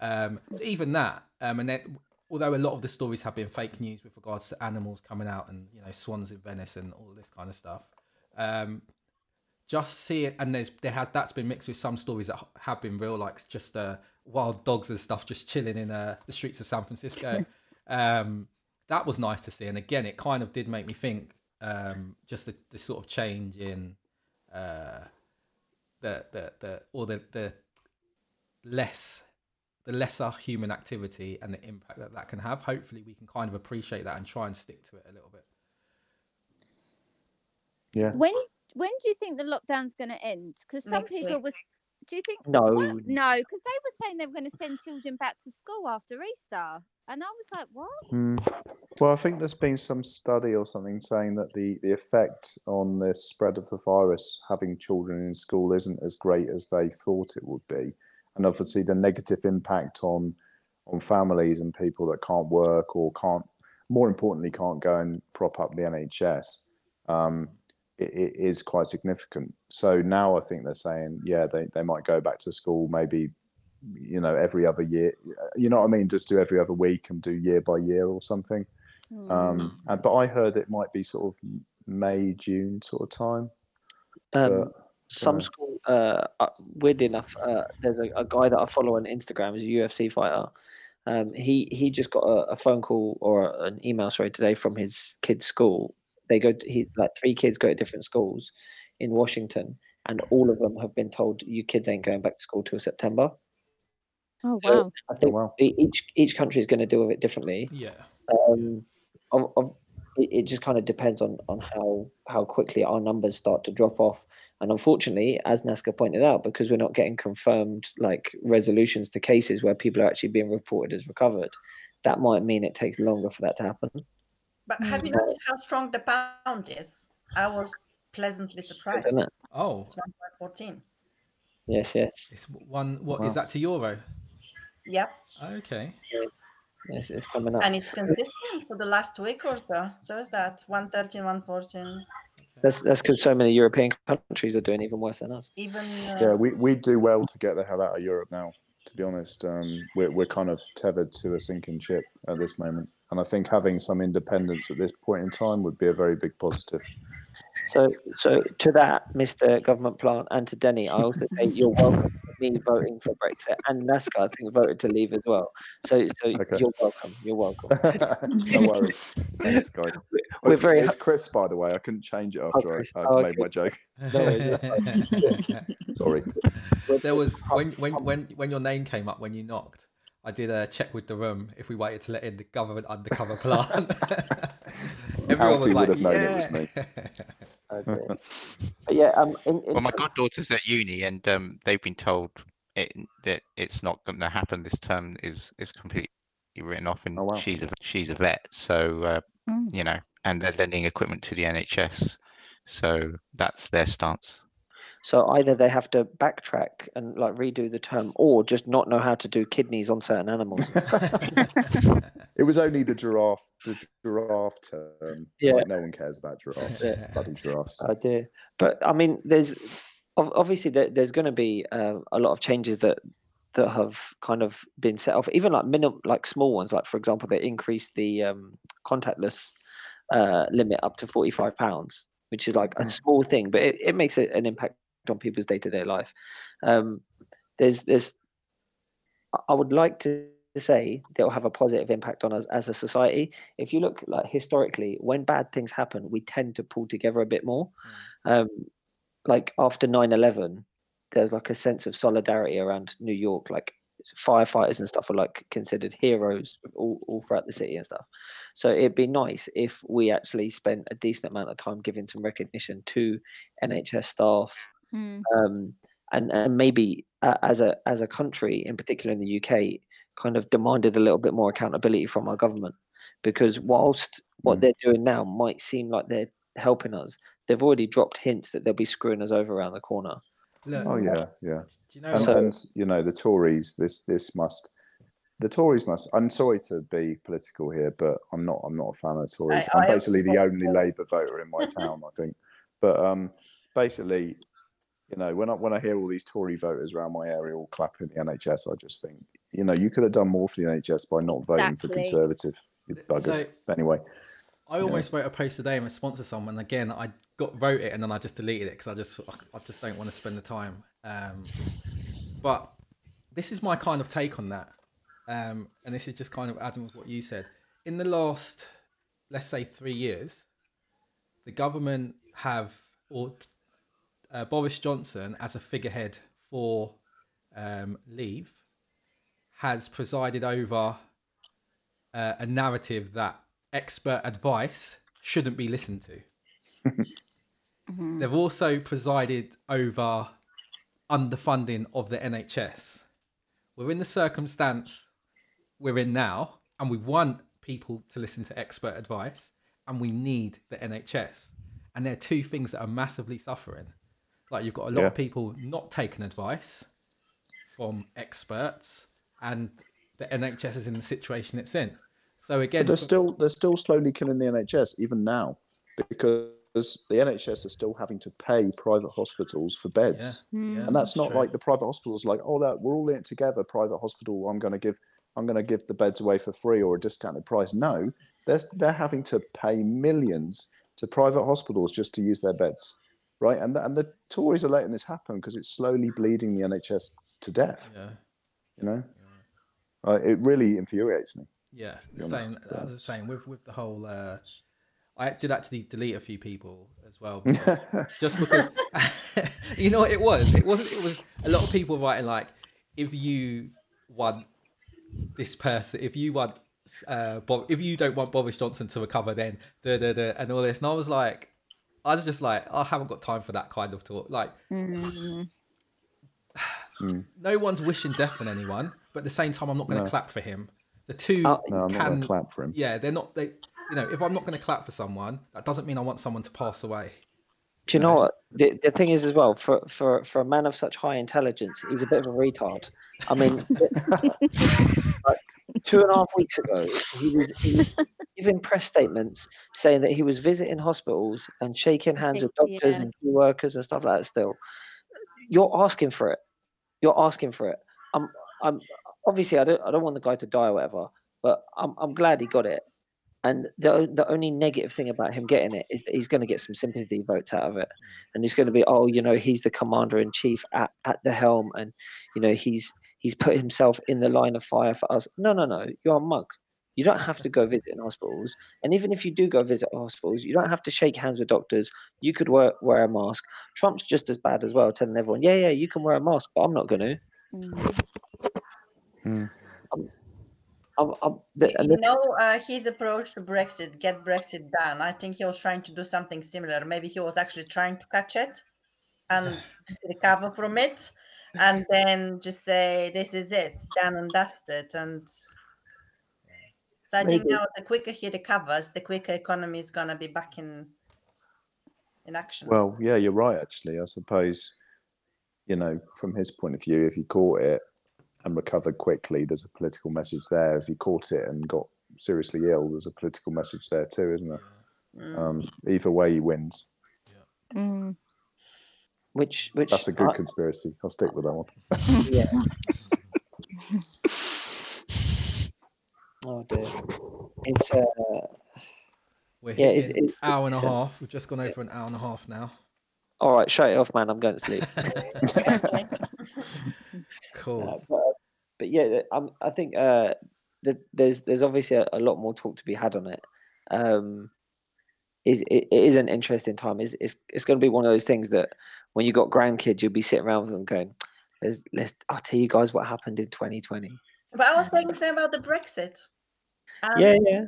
Um, so even that, um, and then although a lot of the stories have been fake news with regards to animals coming out and you know swans in Venice and all this kind of stuff, um, just see it, and there's there has that's been mixed with some stories that have been real, like just uh, wild dogs and stuff just chilling in uh, the streets of San Francisco. *laughs* um, that was nice to see, and again, it kind of did make me think um, just the, the sort of change in uh, the the the or the the less the lesser human activity and the impact that that can have. Hopefully, we can kind of appreciate that and try and stick to it a little bit. Yeah. When when do you think the lockdown's going to end? Because some Next people week. was. Do you think? No. What? No, because they were saying they were going to send children back to school after Easter, and I was like, what? Hmm. Well, I think there's been some study or something saying that the, the effect on the spread of the virus having children in school isn't as great as they thought it would be. And obviously, the negative impact on on families and people that can't work or can't, more importantly, can't go and prop up the NHS um, it, it is quite significant. So now I think they're saying, yeah, they, they might go back to school maybe you know, every other year. You know what I mean? Just do every other week and do year by year or something. Hmm. Um, and but I heard it might be sort of May, June sort of time. Um, But, some uh, school, uh, uh, weirdly enough, uh, there's a, a guy that I follow on Instagram, he's a UFC fighter. Um, he he just got a, a phone call or an email, sorry, today from his kid's school. They go, to, he like three kids go to different schools in Washington, and all of them have been told you kids ain't going back to school till September. Oh So wow. I think wow. e- each each country is going to deal with it differently. Yeah. Um, of, of, it, it just kind of depends on on how how quickly our numbers start to drop off. And unfortunately, as Nazca pointed out, because we're not getting confirmed like resolutions to cases where people are actually being reported as recovered, that might mean it takes longer for that to happen. But have you noticed how strong the pound is? I was pleasantly surprised. Isn't it? Oh, It's 1.14. Yes, yes, it's one. What is Wow. that to euro? Yep. Okay. yes, it's coming up. And it's consistent for the last week or so. So is that 113, 114. That's that's because so many European countries are doing even worse than us. Even uh, Yeah, we we do well to get the hell out of Europe now. To be honest, um, we're we're kind of tethered to a sinking ship at this moment, and I think having some independence at this point in time would be a very big positive. So, so to that, Mr. Government Plant, and to Denny, I also say you're welcome for me voting for Brexit, and Nazca I think voted to leave as well. So, so Okay. you're welcome. You're welcome. *laughs* no worries, thanks, guys. Oh, We're it's, very it's Chris, by the way. I couldn't change it oh, after Chris. I, I Oh, made okay. my joke. worries, *laughs* Sorry. there was when when when when your name came up when you knocked. I did a check with the room if we waited to let in the government undercover plant. *laughs* Everyone was Alfie would like, have known it yeah. was me. *laughs* Okay. But yeah, um, in, in Well, my goddaughter's at uni, and um, they've been told it, that it's not going to happen this term. is is completely written off, and Oh, wow. she's a she's a vet, so uh, Mm. you know, and they're lending equipment to the NHS, so that's their stance. So either they have to backtrack and like redo the term, or just not know how to do kidneys on certain animals. *laughs* It was only the giraffe, the giraffe term. Yeah. Like, no one cares about giraffes. Yeah. Bloody giraffes. Oh dear. But I mean, there's obviously there's going to be uh, a lot of changes that that have kind of been set off, even like minimum, like small ones. Like for example, they increased the um, contactless uh, limit up to forty five pounds, which is like a small thing, but it, it makes a, an impact on people's day to day life. Um, there's there's I- would like to say they'll have a positive impact on us as a society. If you look like historically, when bad things happen, we tend to pull together a bit more. Um, like after 9-11, there was like a sense of solidarity around New York. Like firefighters and stuff were like considered heroes all, all throughout the city and stuff. So it'd be nice if we actually spent a decent amount of time giving some recognition to NHS staff Mm. um, and and maybe uh, as a as a country, in particular in the UK, kind of demanded a little bit more accountability from our government, because whilst what Mm. they're doing now might seem like they're helping us, they've already dropped hints that they'll be screwing us over around the corner. Look, Oh yeah, yeah. do you know? And, So- and you know the Tories. This this must. The Tories must. I'm sorry to be political here, but I'm not. I'm not a fan of Tories. I- I'm I basically the only Labour voter in my town, I think. But um, basically, you know, when I when I hear all these Tory voters around my area all clapping the NHS, I just think, you know, you could have done more for the NHS by not voting for Conservative. You buggers. So- But anyway, I almost wrote a post today in response to someone. Again, I got wrote it and then I just deleted it because I just I just don't want to spend the time. Um, but this is my kind of take on that, um, and this is just kind of adding with what you said. In the last, let's say, three years, the government have or uh, Boris Johnson as a figurehead for um, leave has presided over uh, a narrative that expert advice shouldn't be listened to. Mhm. They've also presided over underfunding of the NHS. We're in the circumstance we're in now, and we want people to listen to expert advice, and we need the NHS. And they're two things that are massively suffering. Like you've got a lot Yeah. of people not taking advice from experts, and the NHS is in the situation it's in. So again, but they're still they're still slowly killing the NHS even now because because the NHS are still having to pay private hospitals for beds. Yeah, Mm. and that's not true. like the private hospitals like oh that we're all in it together private hospital i'm going to give i'm going to give the beds away for free or a discounted price no they're, they're having to pay millions to private hospitals just to use their beds right and, the- and the tories are letting this happen because it's slowly bleeding the nhs to death Yeah. you know uh, it really infuriates me Yeah, the same. yeah. As was saying, with with the whole, uh, I did actually delete a few people as well, *laughs* because, just because *laughs* you know what it was. It wasn't. It was a lot of people writing like, if you want this person, if you want, uh, Bob, if you don't want Boris Johnson to recover, then da da da, and all this, and I was like, I was just like, I haven't got time for that kind of talk. Like, Mm. *sighs* no one's wishing death on anyone, but at the same time, I'm not going to No. clap for him. The two Uh, no can clap for him yeah, they're not. They, you know, if I'm not going to clap for someone, that doesn't mean I want someone to pass away. Do you know what the, the thing is as well? For for for a man of such high intelligence, he's a bit of a retard. I mean, *laughs* *laughs* like, two and a half weeks ago, he was, he was *laughs* giving press statements saying that he was visiting hospitals and shaking hands with Yeah. doctors and key workers and stuff like that. Still, you're asking for it. You're asking for it. I'm I'm obviously I don't I don't want the guy to die or whatever, but I'm I'm glad he got it. And the the only negative thing about him getting it is that he's going to get some sympathy votes out of it, and he's going to be, oh, you know, he's the commander in chief at, at the helm, and you know he's he's put himself in the line of fire for us. No, no, no, you're a mug. You don't have to go visit in hospitals, and even if you do go visit hospitals, you don't have to shake hands with doctors. You could wear wear a mask. Trump's just as bad as well, telling everyone, yeah, yeah, you can wear a mask, but I'm not going to. Mm. I'm, I'm, the, You and you the, know, uh, his approach to Brexit, get Brexit done. I think he was trying to do something similar. Maybe he was actually trying to catch it and recover from it, and then just say, "This is it, done and dusted." And so I think now, the quicker he recovers, the quicker economy is gonna be back in in action. Well, yeah, you're right. Actually, I suppose, you know, from his point of view, if he caught it and recovered quickly, there's a political message there. If he caught it and got seriously ill, there's a political message there too, isn't there? Mm. Um, either way, he wins. Mm. Which which That's a good I- conspiracy. I'll stick with that one. yeah. Oh dear. It's uh We're Yeah, it's- hitting it's- hour and a it's half. We've just gone over an hour and a half now. all right. Shut it off, man. I'm going to sleep. *laughs* cool. Uh, but, but yeah, um, I think uh, that there's there's obviously a, a lot more talk to be had on it. Um, is it, it is an interesting time. It's it's, it's going to be one of those things that when you got grandkids, you'll be sitting around with them going, "Let's let's I'll tell you guys what happened in 2020." But I was saying the same about the Brexit. Um, Yeah, yeah.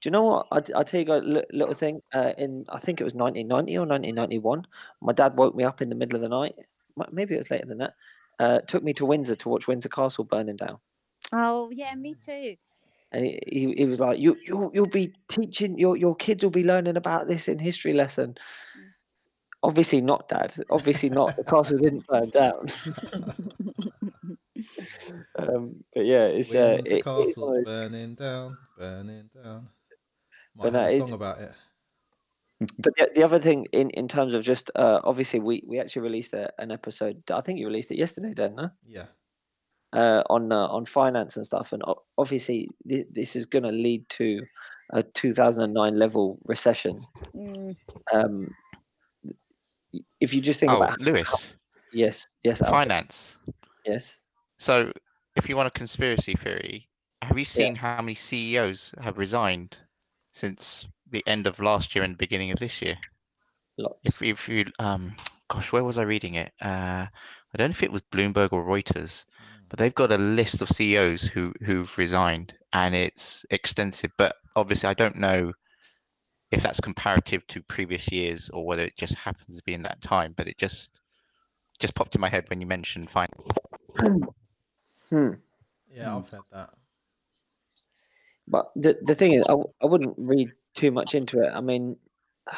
Do you know what? I I tell you guys a little thing. Uh, in I think it was 1990 or 1991. My dad woke me up in the middle of the night. Maybe it was later than that. Uh, took me to Windsor to watch Windsor Castle burning down. Oh yeah, me too. And he, he, he was like, "You you you'll be teaching your your kids will be learning about this in history lesson." Obviously not, Dad. Obviously not. The castle didn't burn down. *laughs* um, but yeah, it's uh, Windsor it, it's one Castle's of those- burning down, burning down. Might But have that a is- song about it. *laughs* but the, the other thing in, in terms of just uh, obviously we, we actually released a, an episode I think you released it yesterday Dan no? Yeah. uh, on uh, on finance and stuff and obviously th- this is going to lead to a 2009 level recession Mm. um, y- if you just think Oh, about how- Lewis, yes yes Alfred, finance. yes So, if you want a conspiracy theory, have you seen how many CEOs have resigned since the end of last year and beginning of this year? lots If if you um, gosh, where was I reading it? Uh, I don't know if it was Bloomberg or Reuters, but they've got a list of CEOs who who've resigned, and it's extensive. But obviously, I don't know if that's comparative to previous years or whether it just happens to be in that time. But it just just popped in my head when you mentioned finance. hmm. Yeah, Hmm. I've heard that. but the, the thing is I, I wouldn't read too much into it I mean *sighs*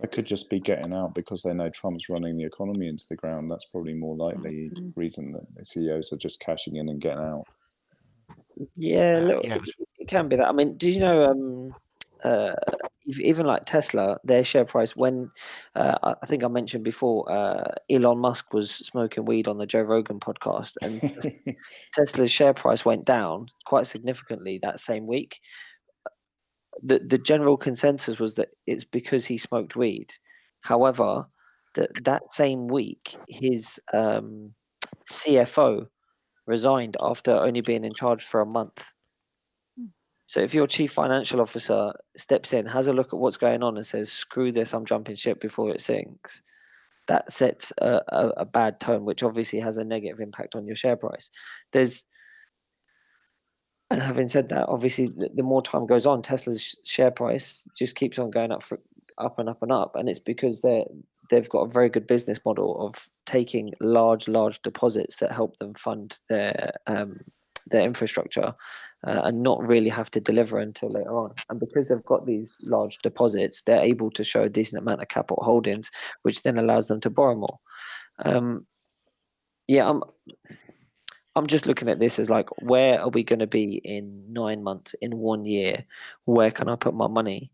They could just be getting out because they know Trump's running the economy into the ground. That's probably more likely Mm-hmm. reason that the CEOs are just cashing in and getting out. Yeah, a Uh, little, yeah. it, it can be that. I mean, do you know um, uh, even like Tesla, their share price when uh, I think I mentioned before, uh, Elon Musk was smoking weed on the Joe Rogan podcast, and *laughs* Tesla's share price went down quite significantly that same week. The the general consensus was that it's because he smoked weed. However, that that same week, his um, CFO resigned after only being in charge for a month. So if your chief financial officer steps in, has a look at what's going on, and says, "Screw this, I'm jumping ship before it sinks," that sets a, a, a bad tone, which obviously has a negative impact on your share price. There's, and having said that, obviously the, the more time goes on, Tesla's sh- share price just keeps on going up for up and up and up, and it's because they're they've got a very good business model of taking large large deposits that help them fund their um, their infrastructure uh, and not really have to deliver until later on. And because they've got these large deposits, they're able to show a decent amount of capital holdings, which then allows them to borrow more. Um, yeah, I'm. I'm just looking at this as like, where are we going to be in nine months, in one year? Where can I put my money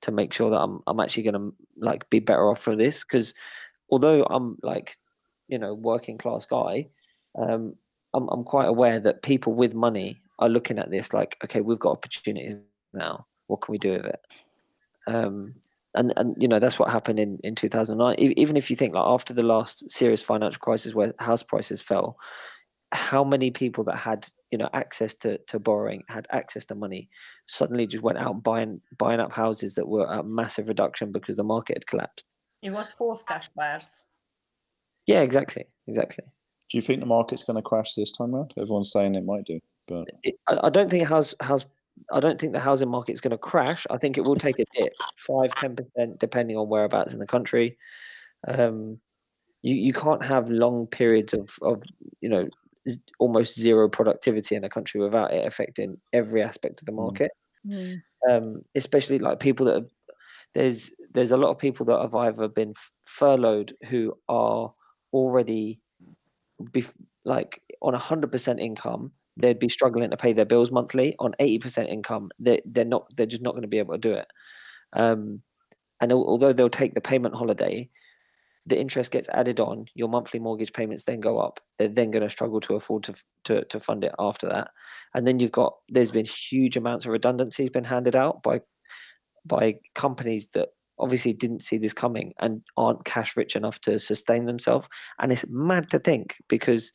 to make sure that I'm I'm actually going to like be better off for this? Because although I'm like, you know, working class guy, um, I'm I'm quite aware that people with money are looking at this like, okay, we've got opportunities now. What can we do with it? Um, and and you know that's what happened in in 2009. E- Even if you think like after the last serious financial crisis where house prices fell, how many people that had you know access to to borrowing, had access to money, suddenly just went out buying buying up houses that were at massive reduction because the market had collapsed. It was full of cash buyers. Yeah, exactly, exactly. Do you think the market's going to crash this time round? Everyone's saying it might do, but it, I, I don't think house house I don't think the housing market is going to crash. I think it will take a dip, five ten percent, depending on whereabouts in the country. Um, you you can't have long periods of of you know almost zero productivity in a country without it affecting every aspect of the market. Um, especially like people that have, there's there's a lot of people that have either been f- furloughed who are already bef- like on a 100% income they'd be struggling to pay their bills monthly on 80% income they, they're not they're just not going to be able to do it. Um, and although they'll take the payment holiday the interest gets added on your monthly mortgage payments then go up they're then going to struggle to afford to, to to fund it after that. And then you've got there's been huge amounts of redundancies been handed out by by companies that obviously didn't see this coming and aren't cash rich enough to sustain themselves. And it's mad to think because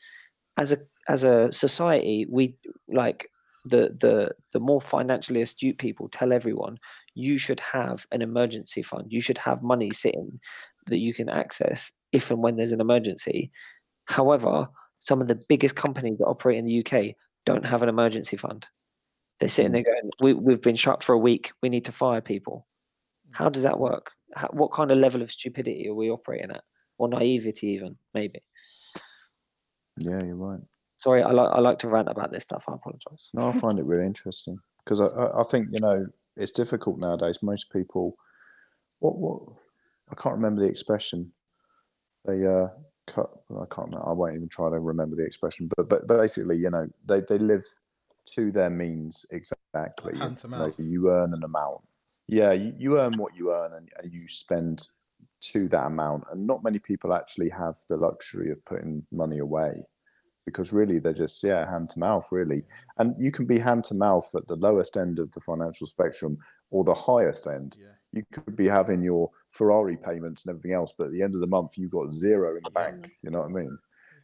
as a as a society we like the the the more financially astute people tell everyone you should have an emergency fund. You should have money sitting that you can access if and when there's an emergency. However some of the biggest companies that operate in the UK don't have an emergency fund. They're sitting there mm. going we, we've been shut for a week. We need to fire people. Mm. How does that work? How, what kind of level of stupidity are we operating at? Or naivety even maybe yeah, you're right. sorry i like i like to rant about this stuff i apologize No, I find it really interesting because I, I, I think you know it's difficult nowadays. Most people, what what I can't remember the expression. They uh cut. I can't. I won't even try to remember the expression. But but basically, you know, they they live to their means exactly. you Hand to mouth. you earn an amount. Yeah, you, you earn what you earn, and, and you spend to that amount. And not many people actually have the luxury of putting money away because really they're just yeah hand to mouth really and you can be hand to mouth at the lowest end of the financial spectrum or the highest end Yeah. you could be having your ferrari payments and everything else but at the end of the month you've got zero in the bank you know what i mean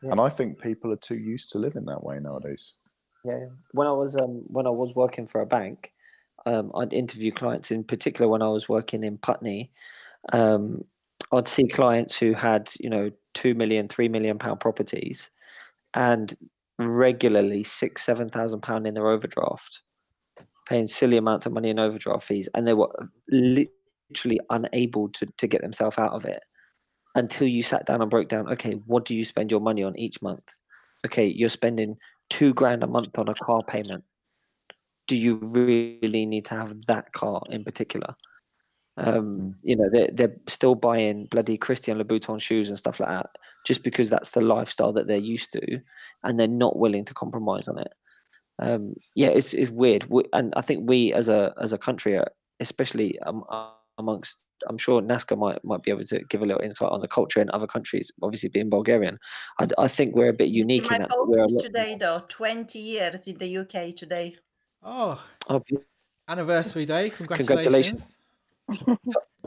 and i think people are too used to living that way nowadays Yeah, yeah. when I was um when I was working for a bank, um, I'd interview clients. In particular, when I was working in Putney, um, I'd see clients who had you know two million, three million pound properties, and regularly six, seven thousand pound in their overdraft, paying silly amounts of money in overdraft fees, and they were literally unable to to get themselves out of it until you sat down and broke down. Okay, what do you spend your money on each month? Okay, you're spending two grand a month on a car payment. Do you really need to have that car in particular? Um, you know, they're, they're still buying bloody Christian Louboutin shoes and stuff like that just because that's the lifestyle that they're used to and they're not willing to compromise on it. Um, yeah, it's, it's weird. We, and I think we as a, as a country are especially um, uh, amongst. I'm sure Nazca might might be able to give a little insight on the culture in other countries. Obviously, being Bulgarian, I, I think we're a bit unique My in that we're lot. today, though, 20 years in the UK today. Oh, Oh, anniversary day! Congratulations. Congratulations.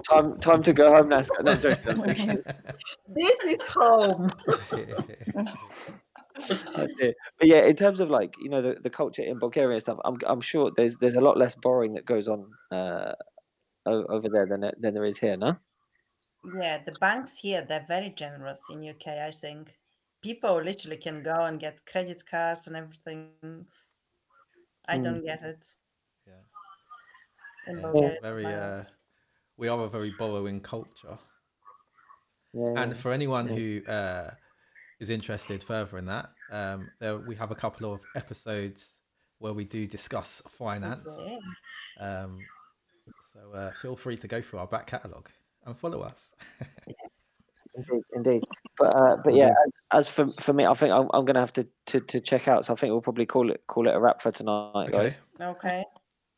Time time to go home, Nazca. No, I'm joking, I'm. *laughs* This is home. *laughs* But yeah, in terms of like you know the, the culture in Bulgaria and stuff, I'm I'm sure there's there's a lot less borrowing that goes on uh, over there than than there is here. No. Yeah, the banks here, they're very generous in UK, I think. People literally can go and get credit cards and everything. I Mm. don't get it. Yeah. Yeah, very. Uh, we are a very borrowing culture. Yeah. And for anyone Yeah. who uh, is interested further in that, um, there, we have a couple of episodes where we do discuss finance. Um, so uh, feel free to go through our back catalogue and follow us. *laughs* Indeed, indeed. But uh, but yeah, as, as for for me, I think I'm, I'm gonna have to, to to check out. So I think we'll probably call it call it a wrap for tonight, Okay. guys. Okay.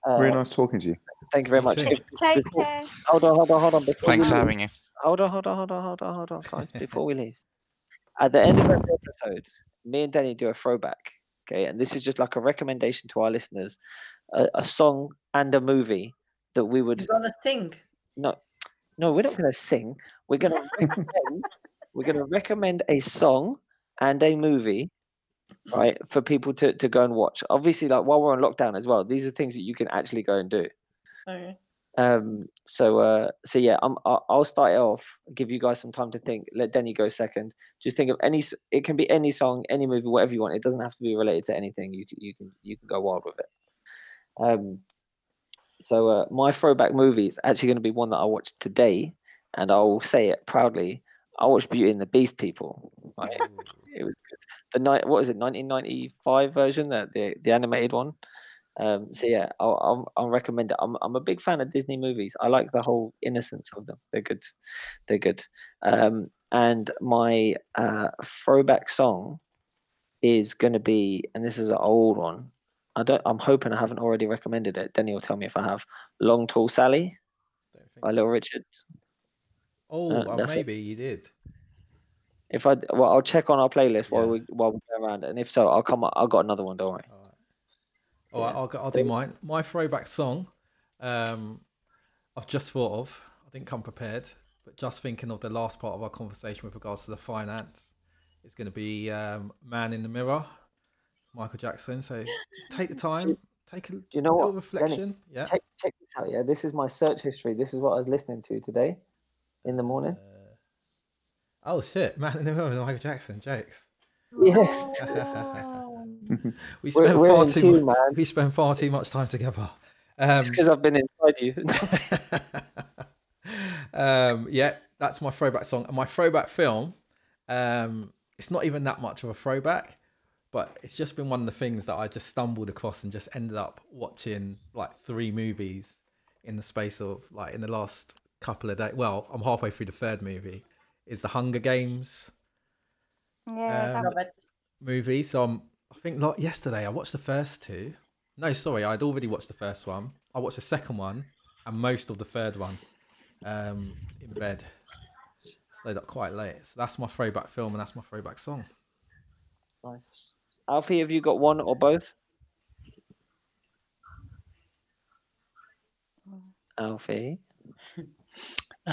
Uh, Really nice talking to you. Thank you very You much. If- Take before- care. Hold on, hold on, hold on. Before Thanks we for leave, having you. hold on, hold on, hold on, hold on, hold on, guys. Before we leave, at the end of every episode, me and Danny do a throwback. Okay, and this is just like a recommendation to our listeners, a, a song and a movie that we would You're gonna sing. no, no, we're not going to sing. We're going *laughs* to recommend. we're going to recommend a song and a movie, right, for people to to go and watch. Obviously, like while we're on lockdown as well, these are things that you can actually go and do. Okay. Um. So, uh, so yeah, I'm. I'll, I'll start it off. Give you guys some time to think. Let Denny go second. Just think of any. It can be any song, any movie, whatever you want. It doesn't have to be related to anything. You can. You can. You can go wild with it. Um. So, uh, my throwback movie is actually going to be one that I watched today, and I will say it proudly. I watched Beauty and the Beast, people. *laughs* It was good. The night. What is it? 1995 version, the the, the animated one. Um, so yeah, I'll, I'll, I'll recommend it. I'm, I'm a big fan of Disney movies. I like the whole innocence of them. They're good. They're good. Um, and my uh, throwback song is going to be, and this is an old one. I don't. I'm hoping I haven't already recommended it. Denny will tell me if I have. Long Tall Sally by so. Little Richard. Oh, Uh, well, that's it. maybe you did. If I well, I'll check on our playlist while we while we go around, and if so, I'll come. I've got another one. Don't worry. All right. All right, Yeah. I'll, I'll do mine. My throwback song, um, I've just thought of. I didn't come prepared, but just thinking of the last part of our conversation with regards to the finance, it's going to be um, "Man in the Mirror," Michael Jackson. So just take the *laughs* time, take a Do you know little what, Denny? reflection. Yeah. Check check this out. Yeah, this is my search history. This is what I was listening to today, in the morning. Uh, oh shit, "Man in the Mirror" Michael Jackson. Jokes. Yes. *laughs* *laughs* we We're, spend we're far too tune, mu- man. we spend far too much time together. Um, It's because I've been inside you. *laughs* um, yeah, that's my throwback song. And my throwback film, um, it's not even that much of a throwback, but it's just been one of the things that I just stumbled across and just ended up watching like three movies in the space of like in the last couple of days. Well, I'm halfway through the third movie. Is the Hunger Games Yeah, Um, that But movie? So I'm, I think like yesterday I watched the first two. No, sorry, I'd already watched the first one. I watched the second one and most of the third one um, in bed. Stayed up quite late. So that's my throwback film and that's my throwback song. nice. Alfie, have you got one or both? Alfie.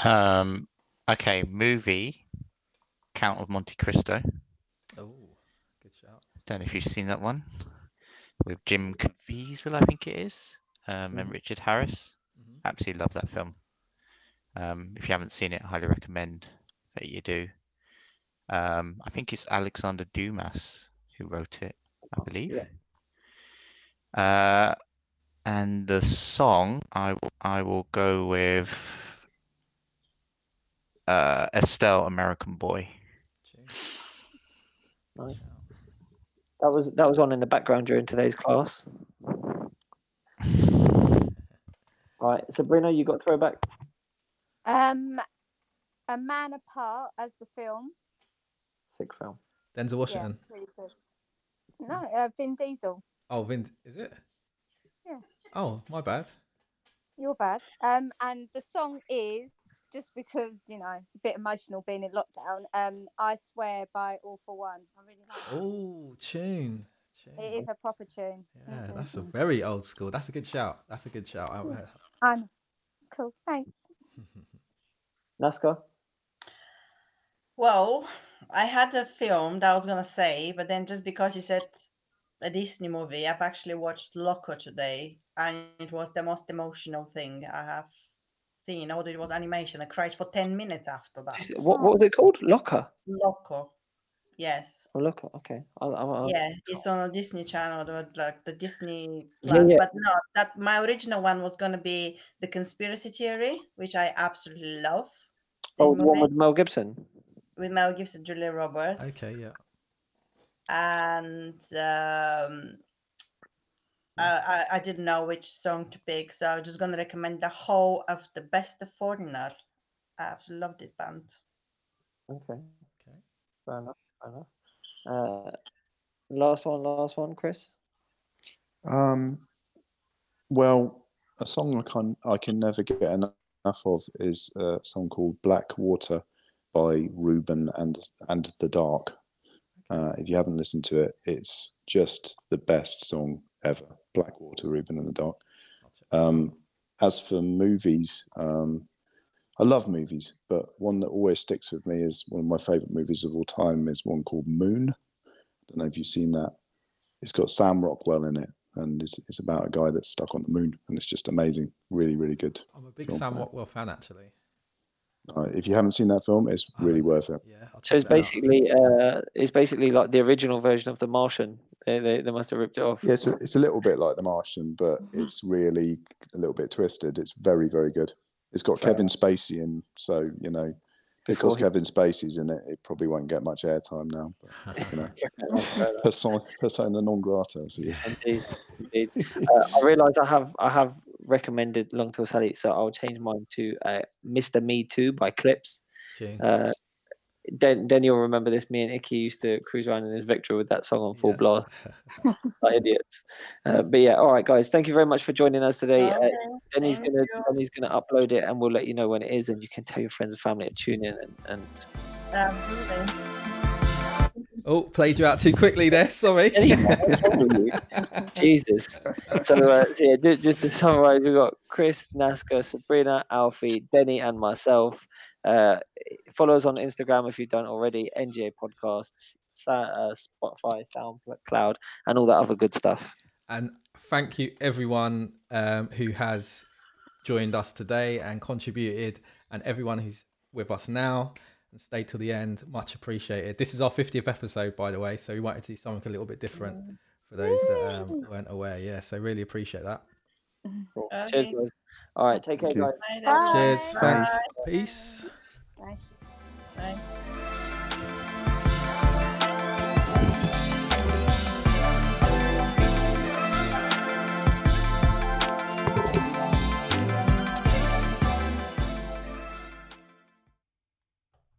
Um, okay, movie Count of Monte Cristo. Don't know if you've seen that one with Jim Caviezel, I think it is, um, and Mm. Richard Harris. Mhm. Absolutely love that film. Um, if you haven't seen it, I highly recommend that you do. Um, I think it's Alexander Dumas who wrote it, I believe. Uh, and the song I will I will go with uh, Estelle, American Boy. *laughs* Nice. Shout. That was that was on in the background during today's class. All right, Sabrina, you got throwback. Um, A Man Apart as the film. Sick film. Denzel Yeah, Washington. really good. No, uh, Vin Diesel. Oh, Vin, is it? Yeah. Oh, my bad. You're bad. Um, and the song is just because you know it's a bit emotional being in lockdown. Um, I swear by All-4-One. I really like. Oh, tune. tune. It is a proper tune. Yeah, Mhm. that's a very old school. That's a good shout. That's a good shout. I- I- I know. Cool. Thanks. *laughs* Nazca. Well, I had a film that I was gonna say, but then just because you said a Disney movie, I've actually watched Loco today, and it was the most emotional thing I have seen. Although it was animation, I cried for ten minutes after that. What what was it called? Locker. Locker. yes, Oh, Locker. Okay. I'll, I'll, I'll- yeah, it's on a Disney Channel, the- like the Disney Plus. yeah. But no, that my original one was gonna be the Conspiracy Theory, which I absolutely love. Oh, the one with Mel Gibson. with Mel Gibson, Julia Roberts. okay, yeah. and um, I, I I didn't know which song to pick, so I'm just gonna recommend the whole of the Best of Foreigner. I absolutely love this band. Okay. Okay. Fair enough. Fair enough. Uh, last one. Last one, Chris. Um, well, a song I can I can never get enough of is a song called "Black Water" by Reuben and and the Dark. Uh, if you haven't listened to it, it's just the best song ever. Black Water, Reuben and the Dark. Um, as for movies, um, I love movies, but one that always sticks with me is one of my favorite movies of all time is one called Moon. I don't know if you've seen that. It's got Sam Rockwell in it, and it's, it's about a guy that's stuck on the moon, and it's just amazing. Really, really good. I'm a big film. Sam Rockwell fan, actually. Uh, if you haven't seen that film, it's really worth it. Yeah. So it's check that out. basically uh, it's basically like the original version of The Martian. They they, they must have ripped it off. Yeah, it's a, it's a little bit like The Martian, but it's really a little bit twisted. It's very, very good. It's got Fair Kevin Spacey in, so you know, because Before he- Kevin Spacey's in it, it probably won't get much airtime now. But, you know, *laughs* persona, persona non grata. as he. Indeed, indeed. Uh, I realise I have I have recommended Long Tall Sally, so I'll change mine to uh, Mr. Me Too by Clipse. Uh, then then you'll remember this. Me and Icky used to cruise around in his Victor with that song on full Yeah. blast, *laughs* like idiots. Uh, but yeah, all right, guys, thank you very much for joining us today. Uh, Okay, Denny's thank gonna you. Denny's gonna upload it, and we'll let you know when it is, and you can tell your friends and family to tune in. And, and Absolutely. Oh, played you out too quickly there. Sorry. Denny, what's wrong with you? Jesus. So, uh, so yeah, just, just to summarize, we've got Chris, Nazca, Sabrina, Alfie, Denny, and myself. Uh, follow us on Instagram if you don't already. NGA Podcasts, uh, Spotify, SoundCloud, and all that other good stuff. And thank you everyone um, who has joined us today and contributed, and everyone who's with us now and stayed till the end. Much appreciated. This is our 50th episode, by the way, so we wanted to do something a little bit different for those that um, weren't aware. Yeah, so really appreciate that. Cool. Cheers, guys. All right, take care, guys. Bye, Bye. Cheers. Bye. Thanks. Peace. Bye. Bye.